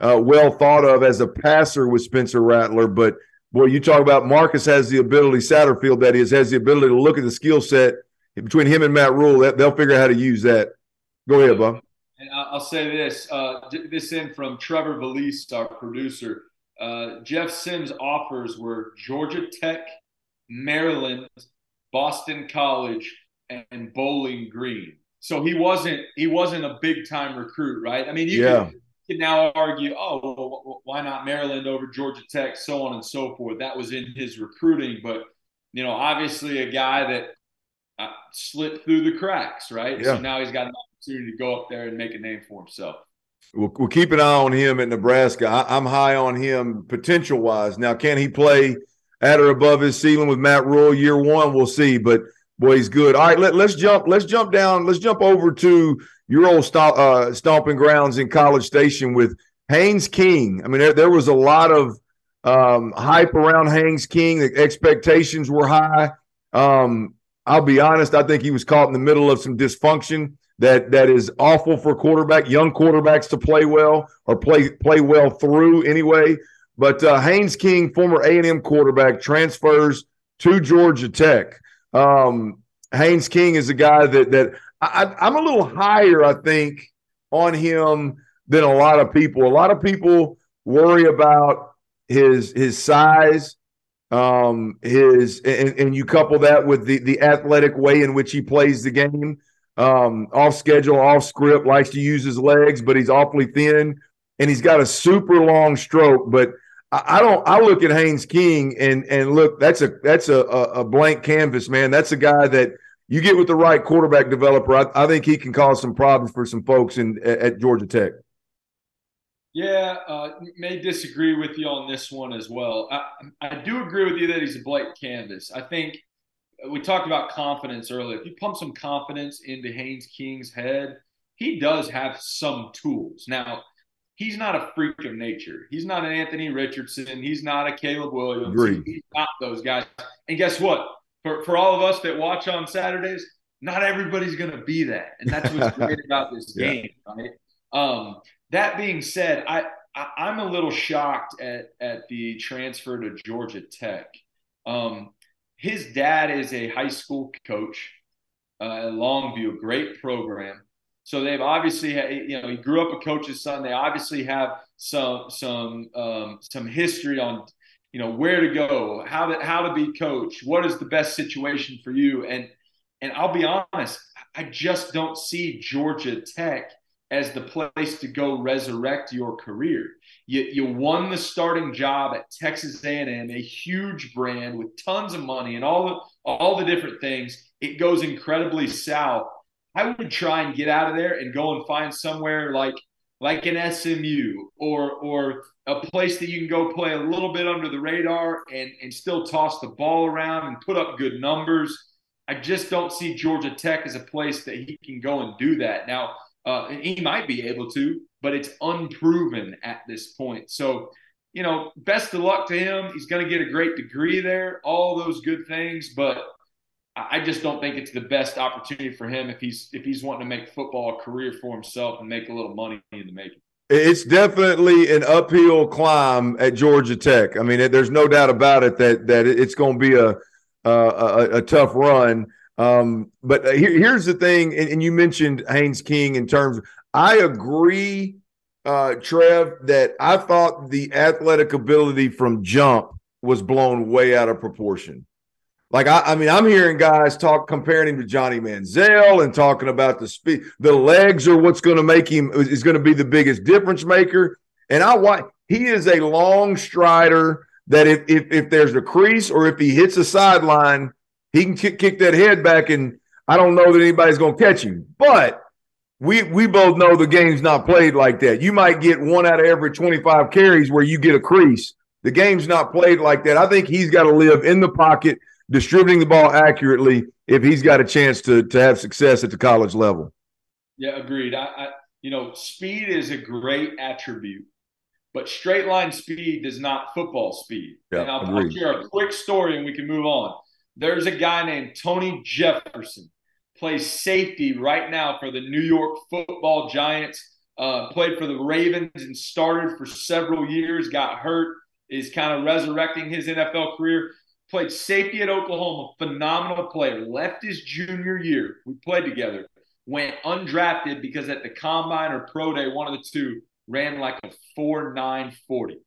uh, well thought of as a passer with Spencer Rattler. But boy, you talk about Marcus has the ability, Satterfield that is, has the ability to look at the skill set between him and Matt Rhule. That they'll figure out how to use that. Go ahead, Bob. And I'll say this: uh, this in from Trevor Valise, our producer. Uh, Jeff Sims' offers were Georgia Tech, Maryland, Boston College, and Bowling Green. So he wasn't he wasn't a big time recruit, right? I mean, you yeah. can, can now argue, oh, well, why not Maryland over Georgia Tech, so on and so forth. That was in his recruiting, but you know, obviously a guy that uh, slipped through the cracks, right? Yeah. So now he's got an opportunity to go up there and make a name for himself. We'll, we'll keep an eye on him at Nebraska. I, am high on him potential wise. Now, can he play at or above his ceiling with Matt Rhule year one? We'll see. But boy, he's good. All right, let, let's jump. Let's jump down. Let's jump over to your old uh, stomping grounds in College Station with Haynes King. I mean, there, there was a lot of um, hype around Haynes King. The expectations were high. Um, I'll be honest. I think he was caught in the middle of some dysfunction that that is awful for quarterback, young quarterbacks to play well or play play well through anyway. But uh, Haynes King, former A and M quarterback, transfers to Georgia Tech. Um, Haynes King is a guy that that I, I'm a little higher, I think, on him than a lot of people. A lot of people worry about his his size, um, his and, and you couple that with the the athletic way in which he plays the game um, off schedule, off script, likes to use his legs, but he's awfully thin and he's got a super long stroke. But I, I don't. I look at Haynes King and and look, that's a that's a, a blank canvas, man. That's a guy that you get with the right quarterback developer. I, I think he can cause some problems for some folks in at, Georgia Tech. Yeah, uh, may disagree with you on this one as well. I, I do agree with you that he's a blank canvas. I think we talked about confidence earlier. If you pump some confidence into Haynes King's head, he does have some tools. Now, he's not a freak of nature. He's not an Anthony Richardson. He's not a Caleb Williams. Agreed. He's not those guys. And guess what? For, for all of us that watch on Saturdays, not everybody's going to be that. And that's what's [LAUGHS] great about this yeah. game, right? Um, that being said, I, I am a little shocked at at the transfer to Georgia Tech. Um, his dad is a high school coach uh, at Longview, great program. So they've obviously, you know, he grew up a coach's son. They obviously have some some um, some history on, you know, where to go, how to how to be coach, what is the best situation for you, and and I'll be honest, I just don't see Georgia Tech as the place to go resurrect your career. You, you won the starting job at Texas A&M, a huge brand with tons of money and all the all the different things. It goes incredibly south. I would try and get out of there and go and find somewhere like like an SMU or or a place that you can go play a little bit under the radar and and still toss the ball around and put up good numbers. I just don't see Georgia Tech as a place that he can go and do that. Now, uh, he might be able to, but it's unproven at this point. So, you know, best of luck to him. He's going to get a great degree there, all those good things, but I just don't think it's the best opportunity for him if he's if he's wanting to make football a career for himself and make a little money in the making. It's definitely an uphill climb at Georgia Tech. I mean, there's no doubt about it that that it's going to be a a, a tough run. Um, but here, here's the thing, and, and, you mentioned Haynes King in terms. Of, I agree, uh, Trev, that I thought the athletic ability from jump was blown way out of proportion. Like I, I mean, I'm hearing guys talk comparing him to Johnny Manziel and talking about the speed. The legs are what's going to make him is going to be the biggest difference maker. And I want he is a long strider that if if if there's a crease or if he hits a sideline, he can kick, kick that head back, and I don't know that anybody's going to catch him. But we we both know the game's not played like that. You might get one out of every 25 carries where you get a crease. The game's not played like that. I think he's got to live in the pocket, distributing the ball accurately if he's got a chance to to have success at the college level. Yeah, agreed. I, I you know, speed is a great attribute, but straight line speed does not football speed. Yeah, and I'll, I'll share a quick story and we can move on. There's a guy named Tony Jefferson, plays safety right now for the New York football giants. uh, played for the Ravens and started for several years, got hurt, is kind of resurrecting his NFL career. Played safety at Oklahoma, phenomenal player. Left his junior year. We played together. Went undrafted because at the combine or pro day, one of the two, ran like a 4 9 40.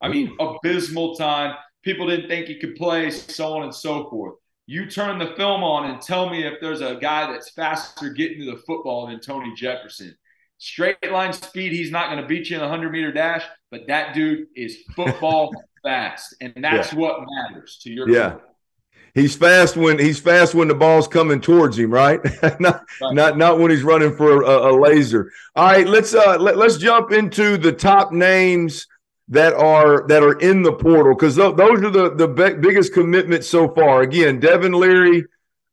I mean, abysmal time. People didn't think he could play, so on and so forth. You turn the film on and tell me if there's a guy that's faster getting to the football than Tony Jefferson. Straight line speed, he's not going to beat you in a 100 meter dash, but that dude is football [LAUGHS] fast. And that's yeah. what matters to your Yeah. Point. He's fast when he's fast when the ball's coming towards him, right? [LAUGHS] not, right. not not when he's running for a, a laser. All right, let's uh let, let's jump into the top names that are that are in the portal because th- those are the the be- biggest commitments so far. Again, Devin Leary,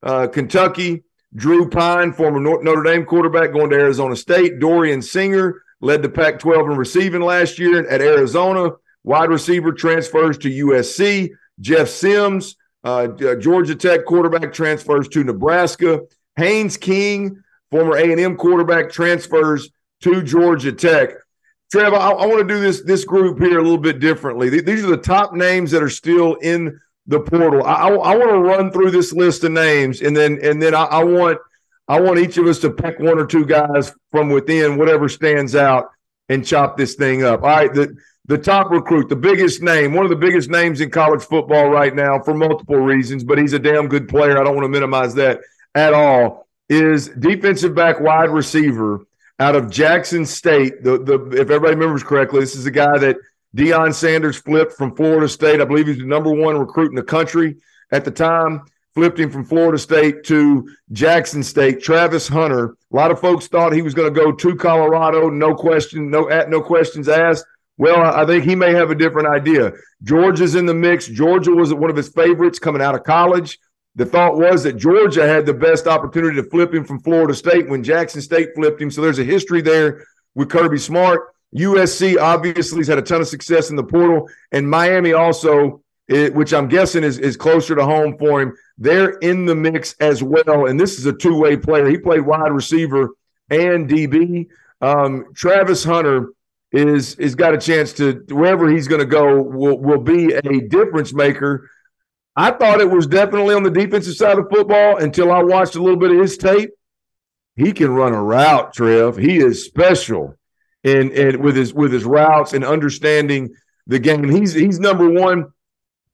uh, Kentucky, Drew Pyne, former Notre Dame quarterback, going to Arizona State. Dorian Singer led the Pac-12 in receiving last year at Arizona. Wide receiver transfers to USC. Jeff Sims, uh, Georgia Tech quarterback, transfers to Nebraska. Haynes King, former A&M quarterback, transfers to Georgia Tech. Trev, I, I want to do this this group here a little bit differently. These are the top names that are still in the portal. I, I, want to run through this list of names, and then and then I, I, want I want each of us to pick one or two guys from within, whatever stands out, and chop this thing up. All right, the the top recruit, the biggest name, one of the biggest names in college football right now for multiple reasons, but he's a damn good player. I don't want to minimize that at all. Is defensive back wide receiver out of Jackson State. The the if everybody remembers correctly, this is a guy that Deion Sanders flipped from Florida State. I believe he's the number one recruit in the country at the time. Flipped him from Florida State to Jackson State. Travis Hunter. A lot of folks thought he was going to go to Colorado. No question, no at no questions asked. Well, I think he may have a different idea. Georgia's in the mix. Georgia was one of his favorites coming out of college. The thought was that Georgia had the best opportunity to flip him from Florida State when Jackson State flipped him. So there's a history there with Kirby Smart. USC obviously has had a ton of success in the portal, and Miami also, which I'm guessing is, is closer to home for him. They're in the mix as well. And this is a two way player. He played wide receiver and DB. Um, Travis Hunter is is got a chance to wherever he's going to go will will be a difference maker I thought it was definitely on the defensive side of football until I watched a little bit of his tape. He can run a route, Trev. He is special in, in with his with his routes and understanding the game. He's he's number one.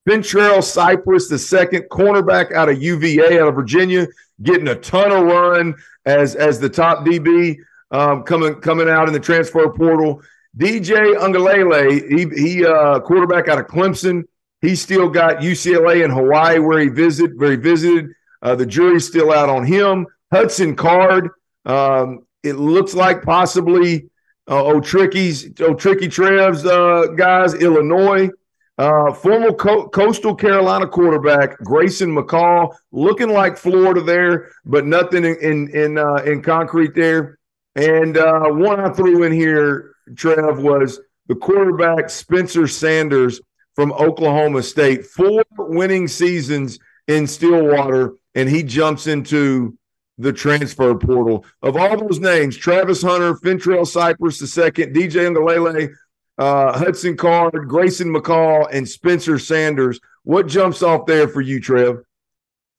Fentrell Cypress, the second cornerback out of UVA, out of Virginia, getting a ton of run as as the top DB um, coming coming out in the transfer portal. DJ Uiagalelei, he he uh, quarterback out of Clemson He's still got UCLA and Hawaii where he visit, where he visited. Uh, the jury's still out on him. Hudson Card. Um, it looks like possibly uh, O'Tricky's O'Tricky Trev's uh, guys, Illinois. Uh, former Co- Coastal Carolina quarterback Grayson McCall, looking like Florida there, but nothing in in in, uh, in concrete there. And uh, one I threw in here, Trev, was the quarterback Spencer Sanders from Oklahoma State, four winning seasons in Stillwater, and he jumps into the transfer portal. Of all those names, Travis Hunter, Fentrell Cypress the second, DJ Uiagalelei, uh, Hudson Card, Grayson McCall, and Spencer Sanders. What jumps off there for you, Trev?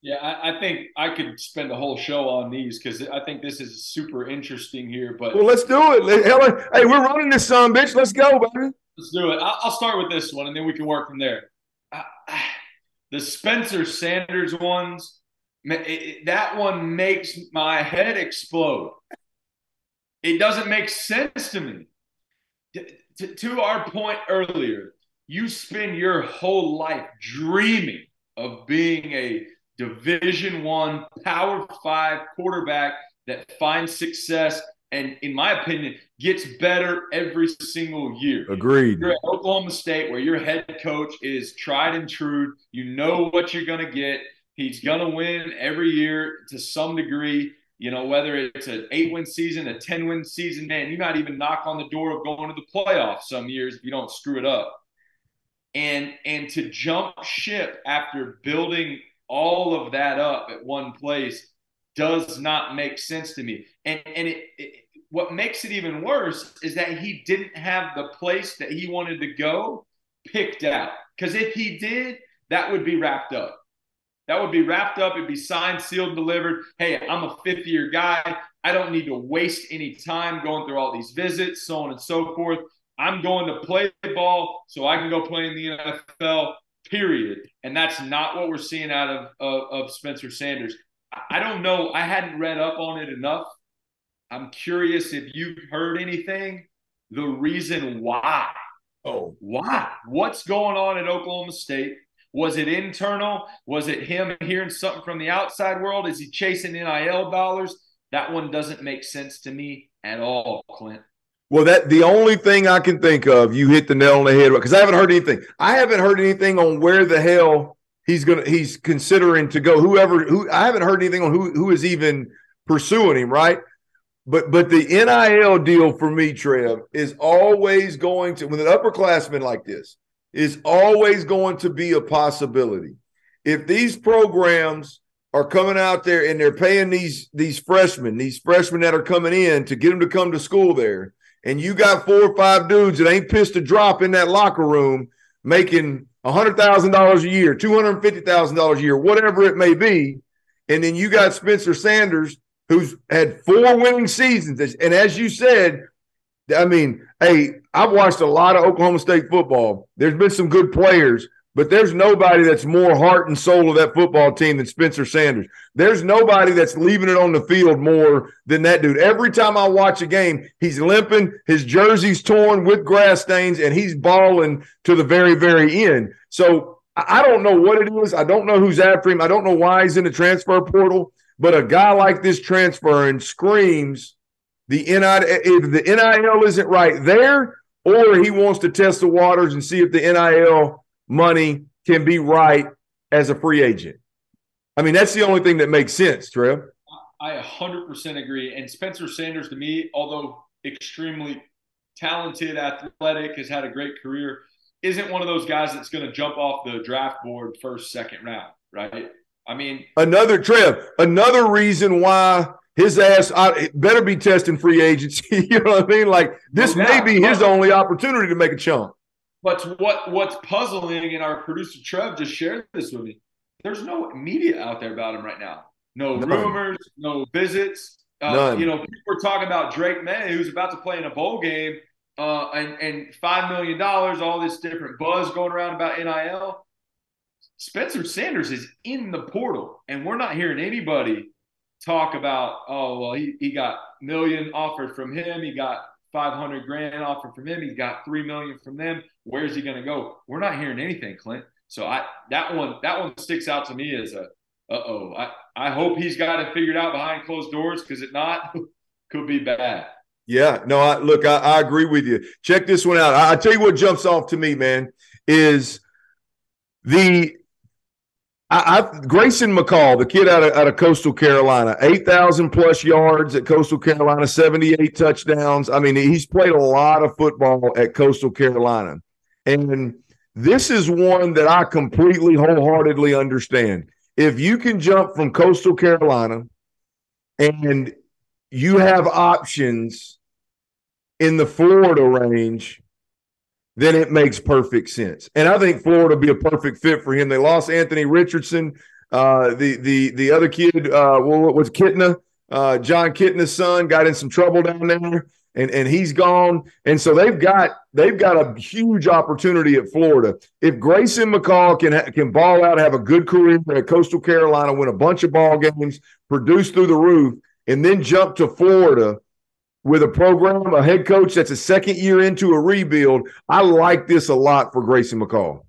Yeah, I, I think I could spend a whole show on these because I think this is super interesting here. But well, let's do it. Hey, we're running this son, bitch. Let's go, baby. Let's do it. I'll start with this one, and then we can work from there. The Spencer Sanders ones, that one makes my head explode. It doesn't make sense to me. To, to our point earlier, you spend your whole life dreaming of being a Division One Power Five quarterback that finds success and in my opinion, gets better every single year. Agreed. You're at Oklahoma State, where your head coach is tried and true. You know what you're going to get. He's going to win every year to some degree. You know, whether it's an eight win season, a 10 win season, man, you might even knock on the door of going to the playoffs some years if you don't screw it up. And and to jump ship after building all of that up at one place does not make sense to me. And and it, it what makes it even worse is that he didn't have the place that he wanted to go picked out. Because if he did, that would be wrapped up. That would be wrapped up. It'd be signed, sealed, delivered. Hey, I'm a fifth year guy. I don't need to waste any time going through all these visits, so on and so forth. I'm going to play ball so I can go play in the NFL, period. And that's not what we're seeing out of, of, of Spencer Sanders. I don't know. I hadn't read up on it enough. I'm curious if you've heard anything, the reason why. Oh, why? What's going on at Oklahoma State? Was it internal? Was it him hearing something from the outside world? Is he chasing NIL dollars? That one doesn't make sense to me at all, Clint. Well, that the only thing I can think of, you hit the nail on the head because I haven't heard anything. I haven't heard anything on where the hell he's gonna he's considering to go. Whoever who I haven't heard anything on who who is even pursuing him, right? But but the NIL deal for me, Trev, is always going to with an upperclassman like this is always going to be a possibility. If these programs are coming out there and they're paying these these freshmen, these freshmen that are coming in to get them to come to school there, and you got four or five dudes that ain't pissed a drop in that locker room making $100,000 a year, $250,000 a year, whatever it may be. And then you got Spencer Sanders, who's had four winning seasons. And as you said, I mean, hey, I've watched a lot of Oklahoma State football. There's been some good players, but there's nobody that's more heart and soul of that football team than Spencer Sanders. There's nobody that's leaving it on the field more than that dude. Every time I watch a game, he's limping, his jersey's torn with grass stains, and he's balling to the very, very end. So I don't know what it is. I don't know who's after him. I don't know why he's in the transfer portal. But a guy like this transferring screams the NIL, if the NIL isn't right there, or he wants to test the waters and see if the NIL money can be right as a free agent. I mean, that's the only thing that makes sense, Trev. I 100% agree. And Spencer Sanders, to me, although extremely talented, athletic, has had a great career, isn't one of those guys that's going to jump off the draft board first, second round, right? I mean, another Trev, another reason why his ass I, better be testing free agency. [LAUGHS] you know what I mean? Like this may be his only opportunity to make a chunk. But what what's puzzling, and our producer Trev just shared this with me. There's no media out there about him right now. No None. rumors, no visits. Uh, you know, people were talking about Drake Maye, who's about to play in a bowl game, uh, and and five million dollars, all this different buzz going around about NIL. Spencer Sanders is in the portal, and we're not hearing anybody talk about, oh well, he, he got million offered from him, he got 500 grand offer from him. He got 3 million from them. Where's he going to go? We're not hearing anything, Clint. So I that one that one sticks out to me as a uh-oh. I, I hope he's got it figured out behind closed doors because if not, [LAUGHS] could be bad. Yeah, no, I look, I, I agree with you. Check this one out. I, I tell you what jumps off to me, man, is the I, I, Grayson McCall, the kid out of, out of Coastal Carolina, 8,000 plus yards at Coastal Carolina, 78 touchdowns. I mean, he's played a lot of football at Coastal Carolina. And this is one that I completely wholeheartedly understand. If you can jump from Coastal Carolina and you have options in the Florida range, then it makes perfect sense. And I think Florida would be a perfect fit for him. They lost Anthony Richardson, uh, the the the other kid, uh, was Kitna, uh, Jon Kitna's son, got in some trouble down there, and and he's gone. And so they've got they've got a huge opportunity at Florida. If Grayson McCall can can ball out, have a good career at Coastal Carolina, win a bunch of ball games, produce through the roof, and then jump to Florida with a program, a head coach that's a second year into a rebuild. I like this a lot for Grayson McCall.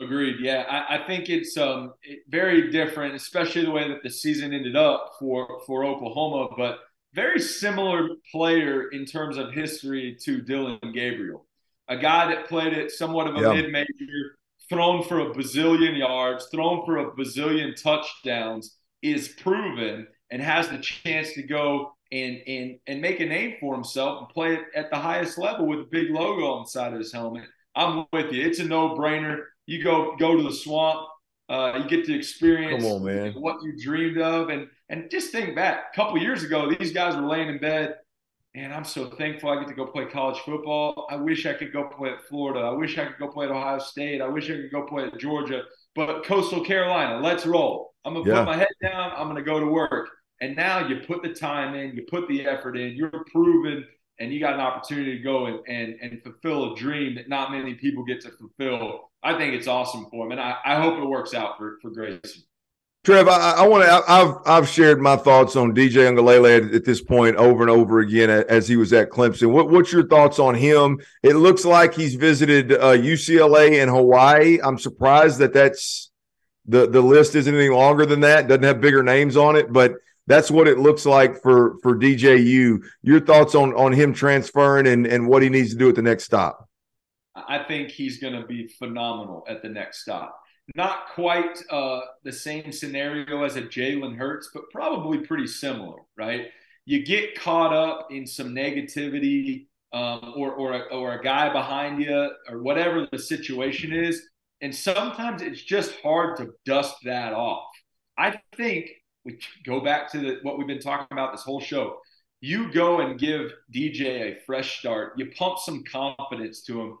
Agreed. Yeah, I, I think it's um, very different, especially the way that the season ended up for for Oklahoma. But very similar player in terms of history to Dillon Gabriel, a guy that played at somewhat of a yeah. mid major, thrown for a bazillion yards, thrown for a bazillion touchdowns, is proven and has the chance to go and and and make a name for himself and play it at the highest level with a big logo on the side of his helmet. I'm with you. It's a no-brainer. You go go to the swamp. Uh, you get to experience on, what you dreamed of, and and just think back a couple years ago, these guys were laying in bed and I'm so thankful I get to go play college football. I wish I could go play at Florida. I wish I could go play at Ohio State. I wish I could go play at Georgia. But Coastal Carolina, let's roll. I'm gonna yeah. put my head down. I'm gonna go to work. And now you put the time in, you put the effort in. You're proven, and you got an opportunity to go and and, and fulfill a dream that not many people get to fulfill. I think it's awesome for him, and I, I hope it works out for for Grayson. Trev, I, I want to. I've I've shared my thoughts on DJ Uiagalelei at, at, this point over and over again as he was at Clemson. What, what's your thoughts on him? It looks like he's visited uh, UCLA and Hawaii. I'm surprised that that's the the list isn't any longer than that. Doesn't have bigger names on it, but that's what it looks like for for DJU. Your thoughts on on him transferring and and what he needs to do at the next stop? I think he's going to be phenomenal at the next stop not quite uh, the same scenario as a Jalen Hurts, but probably pretty similar, right? You get caught up in some negativity um, or, or, a, or a guy behind you or whatever the situation is. And sometimes it's just hard to dust that off. I think we go back to the, what we've been talking about this whole show. You go and give DJ a fresh start, you pump some confidence to him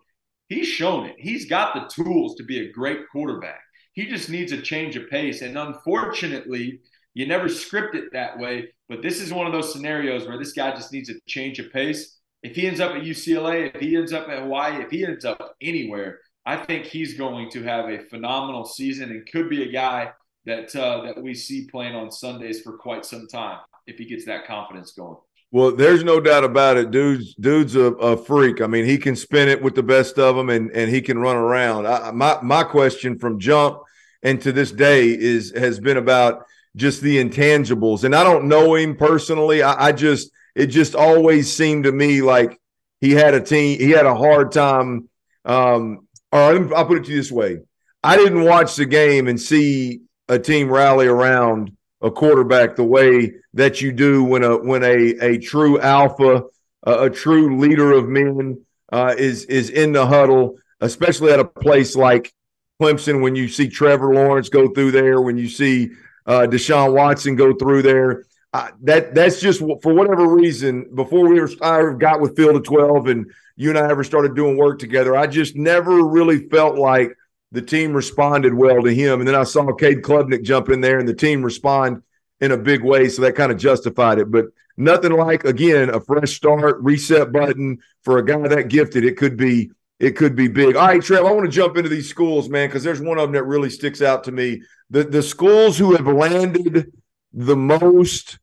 he's shown it. He's got the tools to be a great quarterback. He just needs a change of pace. And unfortunately, you never script it that way. But this is one of those scenarios where this guy just needs a change of pace. If he ends up at UCLA, if he ends up at Hawaii, if he ends up anywhere, I think he's going to have a phenomenal season and could be a guy that uh, that we see playing on Sundays for quite some time if he gets that confidence going. Well, there's no doubt about it. Dude's dude's a, a, freak. I mean, he can spin it with the best of them, and and he can run around. I, my my question from jump and to this day is has been about just the intangibles. And I don't know him personally. I, I just it just always seemed to me like he had a team. He had a hard time. Um, or I'll put it to you this way: I didn't watch the game and see a team rally around a quarterback the way that you do when a when a a true alpha, a, a true leader of men uh, is is in the huddle, especially at a place like Clemson. When you see Trevor Lawrence go through there, when you see uh, Deshaun Watson go through there, uh, that that's just for whatever reason. Before we were, I got with Field of Twelve, and you and I ever started doing work together, I just never really felt like the team responded well to him. And then I saw Cade Klubnik jump in there and the team respond in a big way. So that kind of justified it. But nothing like, again, a fresh start, reset button for a guy that gifted. It could be. It could be big. All right, Trev, I want to jump into these schools, man, because there's one of them that really sticks out to me. The the schools who have landed the most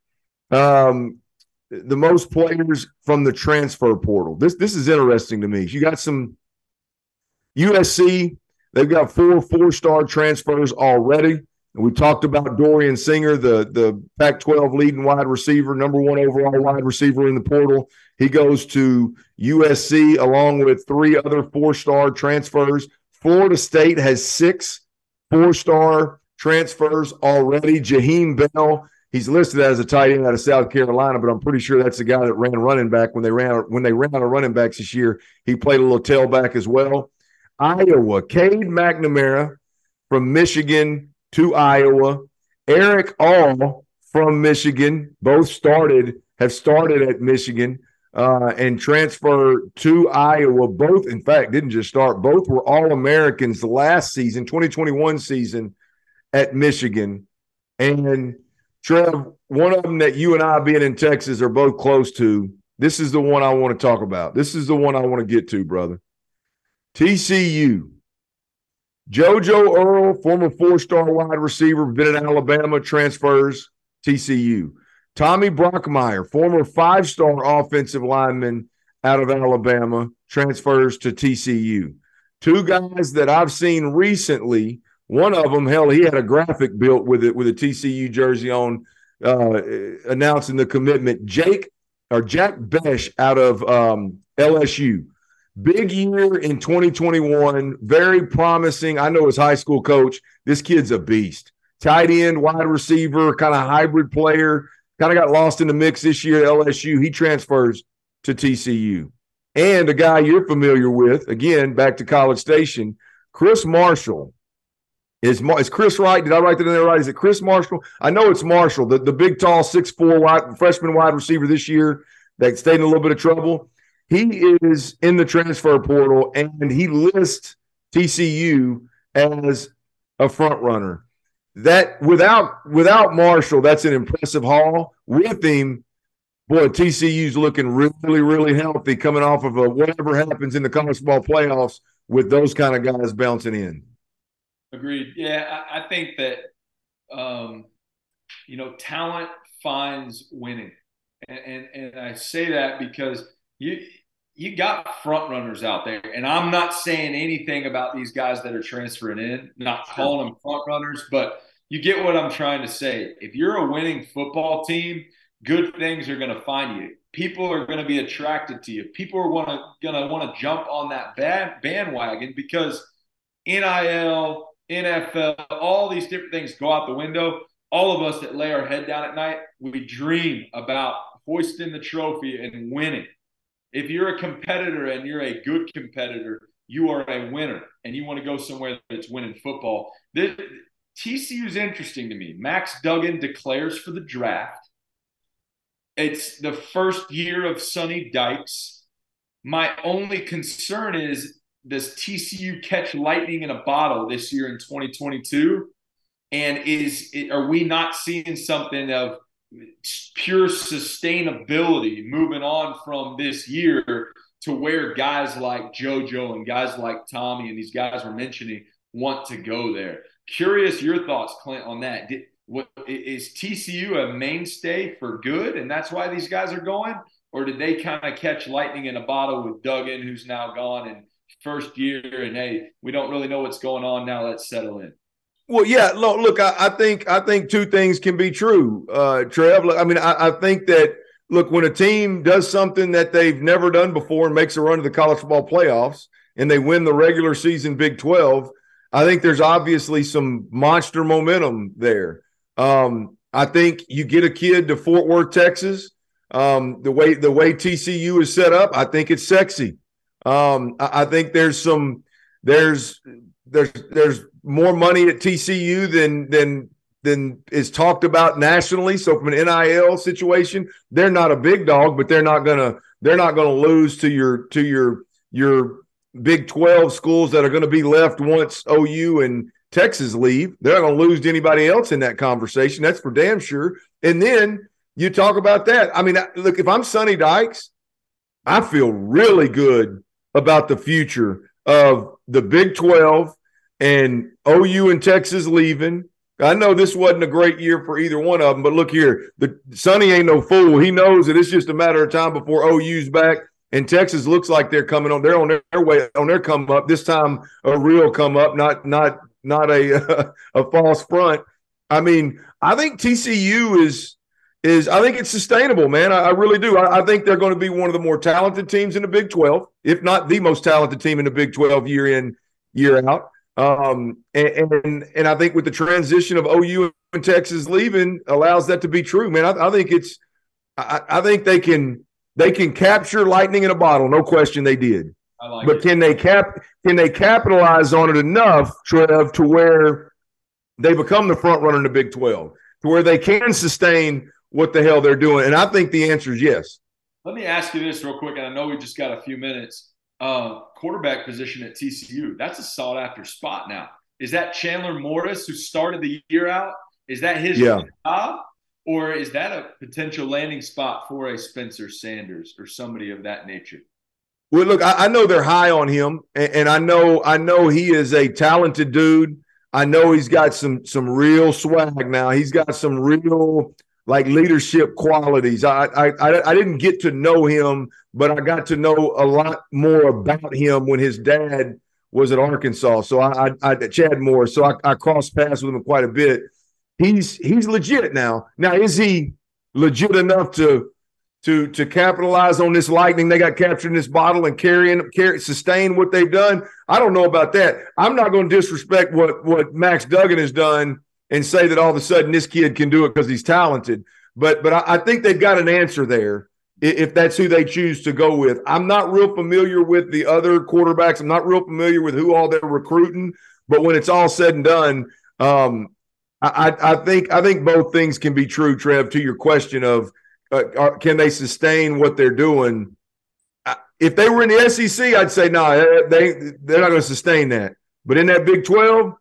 um, the most players from the transfer portal. This this is interesting to me. You got some USC They've got four four star transfers already. And we talked about Dorian Singer, the, the Pac 12 leading wide receiver, number one overall wide receiver in the portal. He goes to USC along with three other four star transfers. Florida State has six four star transfers already. Jaheim Bell, he's listed as a tight end out of South Carolina, but I'm pretty sure that's the guy that ran running back when they ran when they ran out of running backs this year. He played a little tailback as well. Iowa, Cade McNamara from Michigan to Iowa. Erick All from Michigan, both started, have started at Michigan uh, and transferred to Iowa. Both, in fact, didn't just start, both were All Americans last season, 2021 season at Michigan. And Trev, one of them that you and I, being in Texas, are both close to. This is the one I want to talk about. This is the one I want to get to, brother. TCU. JoJo Earle, former four star wide receiver, been in Alabama, transfers TCU. Tommy Brockermeyer, former five star offensive lineman out of Alabama, transfers to TCU. Two guys that I've seen recently. One of them, hell, he had a graphic built with it with a TCU jersey on, uh, announcing the commitment. Jake or Jack Bech out of um, LSU Big year in 2021, very promising. I know his high school coach. This kid's a beast. Tight end, wide receiver, kind of hybrid player. Kind of got lost in the mix this year at LSU. He transfers to TCU. And a guy you're familiar with, again, back to College Station, Chris Marshall. Is, is Chris right? Did I write that in there right? Is it Chris Marshall? I know it's Marshall, the, the big, tall, 6'4 wide, freshman wide receiver this year that stayed in a little bit of trouble. He is in the transfer portal, and he lists TCU as a front runner. That without without Marshall, that's an impressive haul. With him, boy, TCU's looking really, really healthy coming off of a whatever happens in the college ball playoffs with those kind of guys bouncing in. Agreed. Yeah, I, I think that um, you know talent finds winning, and, and and I say that because you you got front runners out there, and I'm not saying anything about these guys that are transferring in, not calling them front runners, but you get what I'm trying to say. If you're a winning football team, good things are going to find you. People are going to be attracted to you. People are going to going to want to jump on that band, bandwagon because NIL, NFL, all these different things go out the window. All of us that lay our head down at night, we dream about hoisting the trophy and winning. If you're a competitor and you're a good competitor, you are a winner and you want to go somewhere that's winning football. This, TCU is interesting to me. Max Duggan declares for the draft. It's the first year of Sonny Dykes. My only concern is does TCU catch lightning in a bottle this year in 2022? And is are we not seeing something of pure sustainability moving on from this year to where guys like JoJo and guys like Tommy and these guys we're mentioning want to go there? Curious your thoughts, Clint, on that. Did, what, is TCU a mainstay for good, and that's why these guys are going, or did they kind of catch lightning in a bottle with Duggan, who's now gone and first year, and hey, we don't really know what's going on now. Let's settle in. Well, yeah. Look, look I, I think I think two things can be true, uh, Trev. I mean, I, I think that look when a team does something that they've never done before and makes a run to the college football playoffs, and they win the regular season Big Twelve I think there's obviously some monster momentum there. Um, I think you get a kid to Fort Worth, Texas. Um, the way the way TCU is set up, I think it's sexy. Um, I, I, think there's some there's there's there's more money at TCU than than than is talked about nationally. So from an NIL situation, they're not a big dog, but they're not gonna they're not gonna lose to your to your your Big 12 schools that are going to be left once OU and Texas leave. They're not going to lose to anybody else in that conversation. That's for damn sure. And then you talk about that. I mean, look, if I'm Sonny Dykes, I feel really good about the future of the Big 12 and OU and Texas leaving. I know this wasn't a great year for either one of them, but look here, the Sonny ain't no fool. He knows that it's just a matter of time before OU's back and Texas looks like they're coming on. They're on their way on their come up. This time a real come up, not not not a [LAUGHS] a false front. I mean, I think TCU is is I think it's sustainable, man. I, I really do. I, I, think they're going to be one of the more talented teams in the Big Twelve, if not the most talented team in the Big Twelve year in year out. Um, and, and, and I think with the transition of OU and Texas leaving allows that to be true, man. I, I think it's I, I think they can they can capture lightning in a bottle, no question they did. Like but it. can they cap can they capitalize on it enough, Trev, to where they become the front runner in the Big 12, to where they can sustain what the hell they're doing? And I think the answer is yes. Let me ask you this real quick, and I know we just got a few minutes. Uh, quarterback position at TCU, that's a sought after spot now. Is that Chandler Morris who started the year out? Is that his yeah. job? Or is that a potential landing spot for a Spencer Sanders or somebody of that nature? Well, look, I, I know they're high on him, and, and, I know I know he is a talented dude. I know he's got some some real swag now. He's got some real like leadership qualities. I I I didn't get to know him, but I got to know a lot more about him when his dad was at Arkansas. So I, I, I Chad Moore. So I, I crossed paths with him quite a bit he's he's legit now. Now is he legit enough to to to capitalize on this lightning they got captured in this bottle and carrying carry sustain what they've done? I don't know about that. I'm not going to disrespect what what Max Duggan has done and say that all of a sudden this kid can do it because he's talented. But but I, I think they've got an answer there if that's who they choose to go with. I'm not real familiar with the other quarterbacks. I'm not real familiar with who all they're recruiting. But when it's all said and done, um, I, I think I think both things can be true, Trev. To your question of uh, are, can they sustain what they're doing? If they were in the SEC, I'd say no, nah, they they're not going to sustain that. But in that Big Twelve,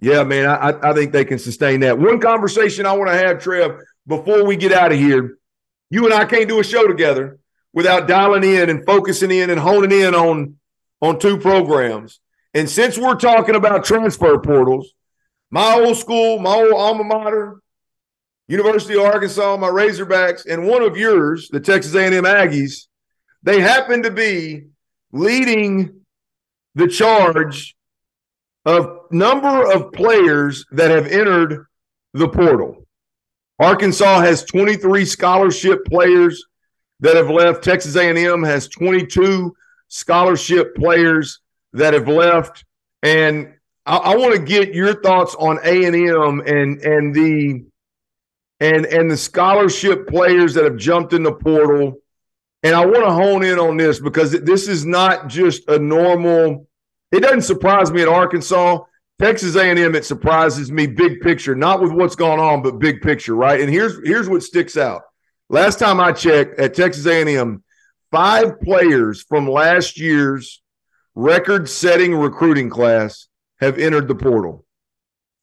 yeah, man, I, I think they can sustain that. One conversation I want to have, Trev, before we get out of here. You and I can't do a show together without dialing in and focusing in and honing in on on two programs. And since we're talking about transfer portals, my old school, my old alma mater, University of Arkansas, my Razorbacks, and one of yours, the Texas A&M Aggies, they happen to be leading the charge of number of players that have entered the portal. Arkansas has 23 scholarship players that have left. Texas A&M has 22 scholarship players that have left. And I, I want to get your thoughts on A&M and and the and and the scholarship players that have jumped in the portal. And I want to hone in on this because this is not just a normal. It doesn't surprise me at Arkansas. Texas A&M, it surprises me big picture, not with what's going on, but big picture, right? And here's here's what sticks out. Last time I checked at Texas A&M, five players from last year's record-setting recruiting class have entered the portal.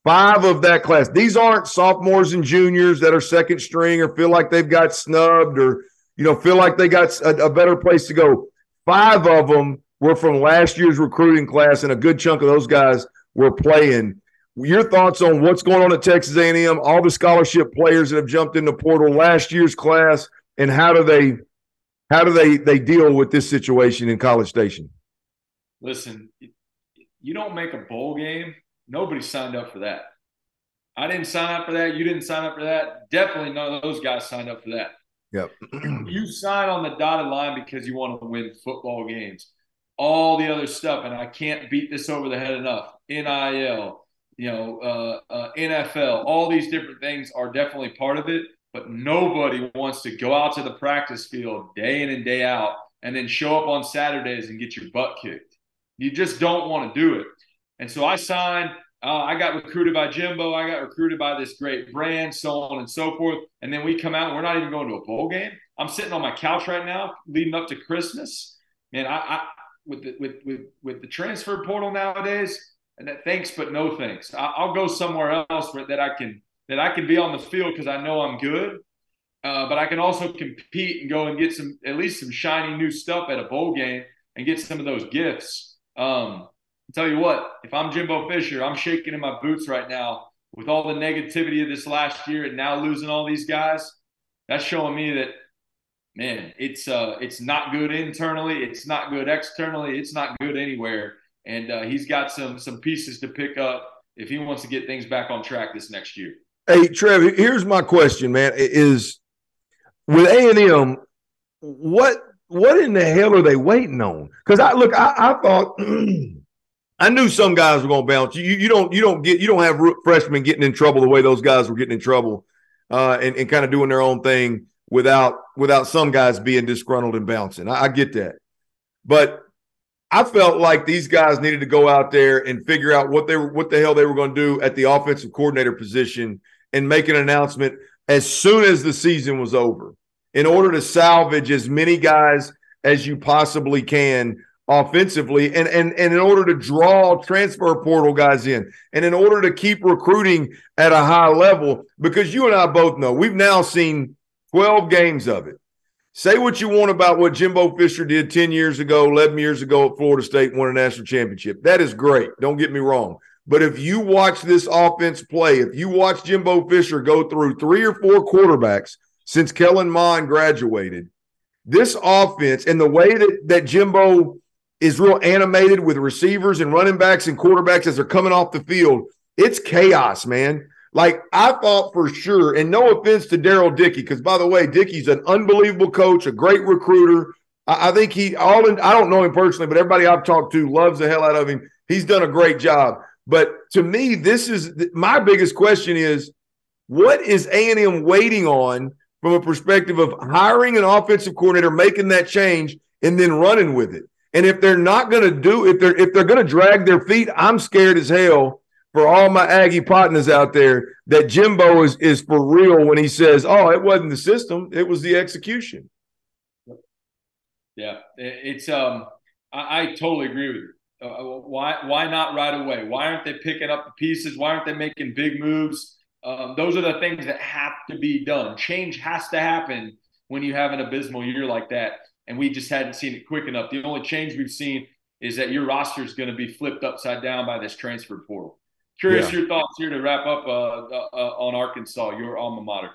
Five of that class. These aren't sophomores and juniors that are second string or feel like they've got snubbed or you know feel like they got a, a better place to go. Five of them were from last year's recruiting class, and a good chunk of those guys we're playing. Your thoughts on what's going on at Texas A&M, all the scholarship players that have jumped into portal last year's class, and how do they how do they they deal with this situation in College Station? Listen, you don't make a bowl game. Nobody signed up for that. I didn't sign up for that. You didn't sign up for that. Definitely none of those guys signed up for that. Yep. [CLEARS THROAT] you sign on the dotted line because you want to win football games all the other stuff, and I can't beat this over the head enough. NIL, you know, uh, uh, NFL, all these different things are definitely part of it, but nobody wants to go out to the practice field day in and day out and then show up on Saturdays and get your butt kicked. You just don't want to do it. And so I signed. Uh, I got recruited by Jimbo. I got recruited by this great brand, so on and so forth. And then we come out we're not even going to a bowl game. I'm sitting on my couch right now, leading up to Christmas. Man, I, I with the with with with the transfer portal nowadays, thanks but no thanks. I, will go somewhere else that I can that I can be on the field because I know I'm good. Uh, but I can also compete and go and get some at least some shiny new stuff at a bowl game and get some of those gifts. Um, I'll tell you what, if I'm Jimbo Fisher, I'm shaking in my boots right now with all the negativity of this last year and now losing all these guys. That's showing me that man, it's uh, it's not good internally, it's not good externally, it's not good anywhere. And uh, he's got some some pieces to pick up if he wants to get things back on track this next year. Hey, Trev, here's my question, man: Is with A and M, what what in the hell are they waiting on? Because I look, I, I thought. [CLEARS THROAT] I knew some guys were going to bounce. You, you don't you don't get you don't have freshmen getting in trouble the way those guys were getting in trouble, uh, and, and kind of doing their own thing without without some guys being disgruntled and bouncing. I, I get that, but I felt like these guys needed to go out there and figure out what they were, what the hell they were going to do at the offensive coordinator position and make an announcement as soon as the season was over in order to salvage as many guys as you possibly can offensively and and and in order to draw transfer portal guys in and in order to keep recruiting at a high level because you and I both know we've now seen 12 games of it. Say what you want about what Jimbo Fisher did 10 years ago, 11 years ago at Florida State, won a national championship. That is great. Don't get me wrong. But if you watch this offense play, if you watch Jimbo Fisher go through three or four quarterbacks since Kellen Mond graduated, this offense and the way that, that Jimbo is real animated with receivers and running backs and quarterbacks as they're coming off the field, it's chaos, man. Like I thought for sure, and no offense to Darrell Dickey, because by the way, Dickey's an unbelievable coach, a great recruiter. I, I think he all in, I don't know him personally, but everybody I've talked to loves the hell out of him. He's done a great job. But to me, this is my biggest question is what is A&M waiting on from a perspective of hiring an offensive coordinator, making that change, and then running with it? And if they're not going to do, if they're if they're going to drag their feet, I'm scared as hell for all my Aggie partners out there that Jimbo is is for real when he says, "Oh, it wasn't the system; it was the execution." Yeah, it's um, I, I totally agree with you. Uh, uh, why why not right away? Why aren't they picking up the pieces? Why aren't they making big moves? Um, those are the things that have to be done. Change has to happen when you have an abysmal year like that, and we just hadn't seen it quick enough. The only change we've seen is that your roster is going to be flipped upside down by this transfer portal. Curious yeah. your thoughts here to wrap up uh, uh, on Arkansas, your alma mater.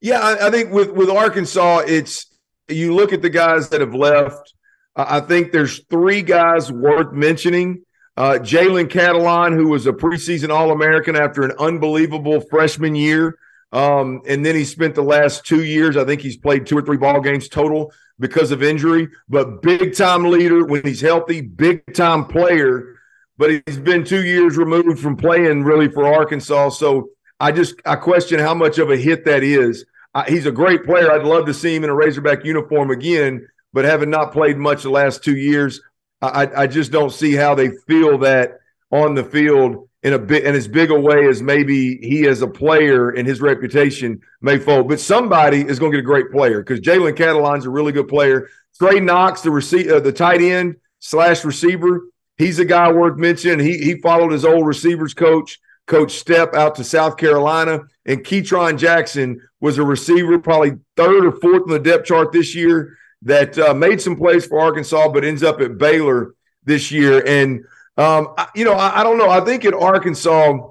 Yeah, I, I, think with with Arkansas, it's you look at the guys that have left. I think there's three guys worth mentioning. Uh, Jalen Catalon, who was a preseason All American after an unbelievable freshman year. Um, and then he spent the last two years, I think he's played two or three ball games total because of injury, but big time leader when he's healthy, big time player but he's been two years removed from playing really for Arkansas. So I just I question how much of a hit that is. Uh, he's a great player. I'd love to see him in a Razorback uniform again, but having not played much the last two years, I, I just don't see how they feel that on the field in a bit in as big a way as maybe he as a player and his reputation may fold. But somebody is going to get a great player because Jalen Catalon's a really good player. Trey Knox, the receiver, uh, the tight end slash receiver, he's a guy worth mentioning. He he followed his old receivers coach, Coach Stepp, out to South Carolina, and Ketron Jackson was a receiver, probably third or fourth in the depth chart this year. That uh, made some plays for Arkansas, but ends up at Baylor this year. And um, I, you know, I, I don't know. I think at Arkansas,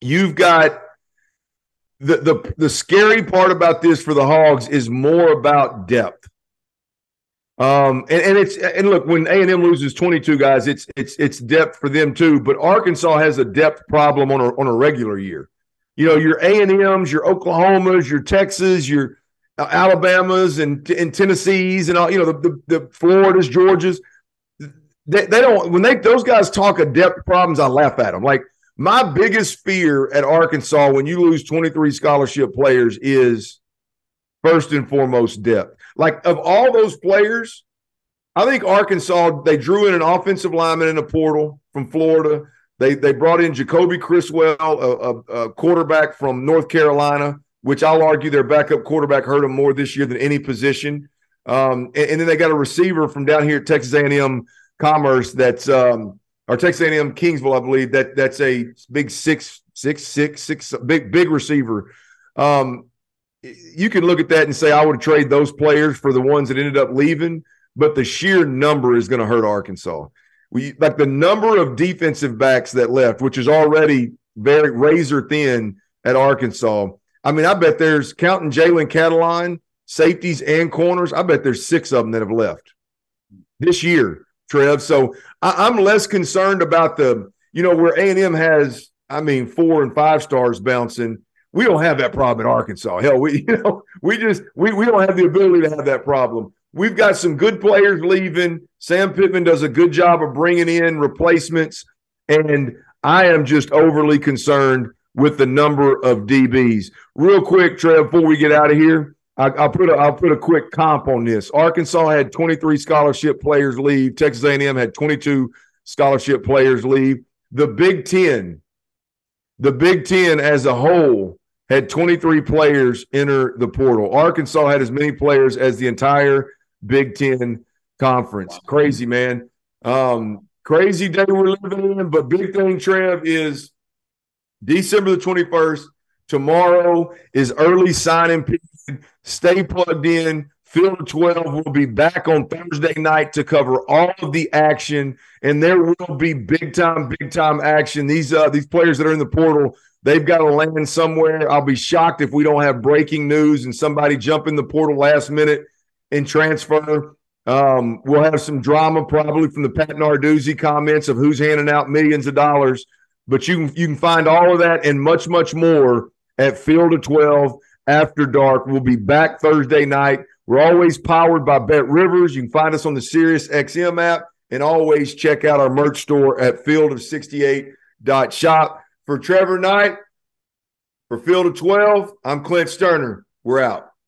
you've got the the the scary part about this for the Hogs is more about depth. Um, and, and it's and look when A and M loses 22 guys, it's it's it's depth for them too. But Arkansas has a depth problem on a on a regular year. You know, your A and M's, your Oklahomas, your Texas, your Alabamas, and and Tennessees, and all you know the the, the Floridas, Georgias. They, they don't when they those guys talk of depth problems. I laugh at them. Like my biggest fear at Arkansas when you lose 23 scholarship players is first and foremost depth. Like of all those players, I think Arkansas they drew in an offensive lineman in a portal from Florida. They they brought in Jacoby Criswell, a, a, a, quarterback from North Carolina, which I'll argue their backup quarterback hurt them more this year than any position. Um, and, and, then they got a receiver from down here at Texas A&M Commerce that's um, or Texas A&M Kingsville, I believe that that's a big six six six six big big receiver. Um, you can look at that and say I would trade those players for the ones that ended up leaving, but the sheer number is going to hurt Arkansas. We like the number of defensive backs that left, which is already very razor thin at Arkansas. I mean, I bet there's counting Jalen Catalon, safeties and corners. I bet there's six of them that have left this year, Trev. So I, I'm less concerned about the, you know, where A and M has, I mean, four and five stars bouncing we don't have that problem in Arkansas. Hell, we [LAUGHS] you know we just we we don't have the ability to have that problem. We've got some good players leaving. Sam Pittman does a good job of bringing in replacements, and I am just overly concerned with the number of DBs. Real quick, Trev, before we get out of here, I, will put a, I'll put a quick comp on this. Arkansas had 23 scholarship players leave. Texas A&M had 22 scholarship players leave. The Big Ten, the Big Ten as a whole had 23 players enter the portal. Arkansas had as many players as the entire Big Ten conference. Crazy, man. Um, crazy day we're living in. But big thing, Trev, is December the 21st. Tomorrow is early signing period. Stay plugged in. Field 12 will be back on Thursday night to cover all of the action, and there will be big time, big time action. These uh, these players that are in the portal They've got to land somewhere. I'll be shocked if we don't have breaking news and somebody jump in the portal last minute and transfer. Um, we'll have some drama probably from the Pat Narduzzi comments of who's handing out millions of dollars. But you can you can find all of that and much much more at Field of Twelve after dark. We'll be back Thursday night. We're always powered by BetRivers. You can find us on the Sirius XM app and always check out our merch store at Field of 68.shop. For Trevor Knight, for Field of 12, I'm Clint Stoerner. We're out.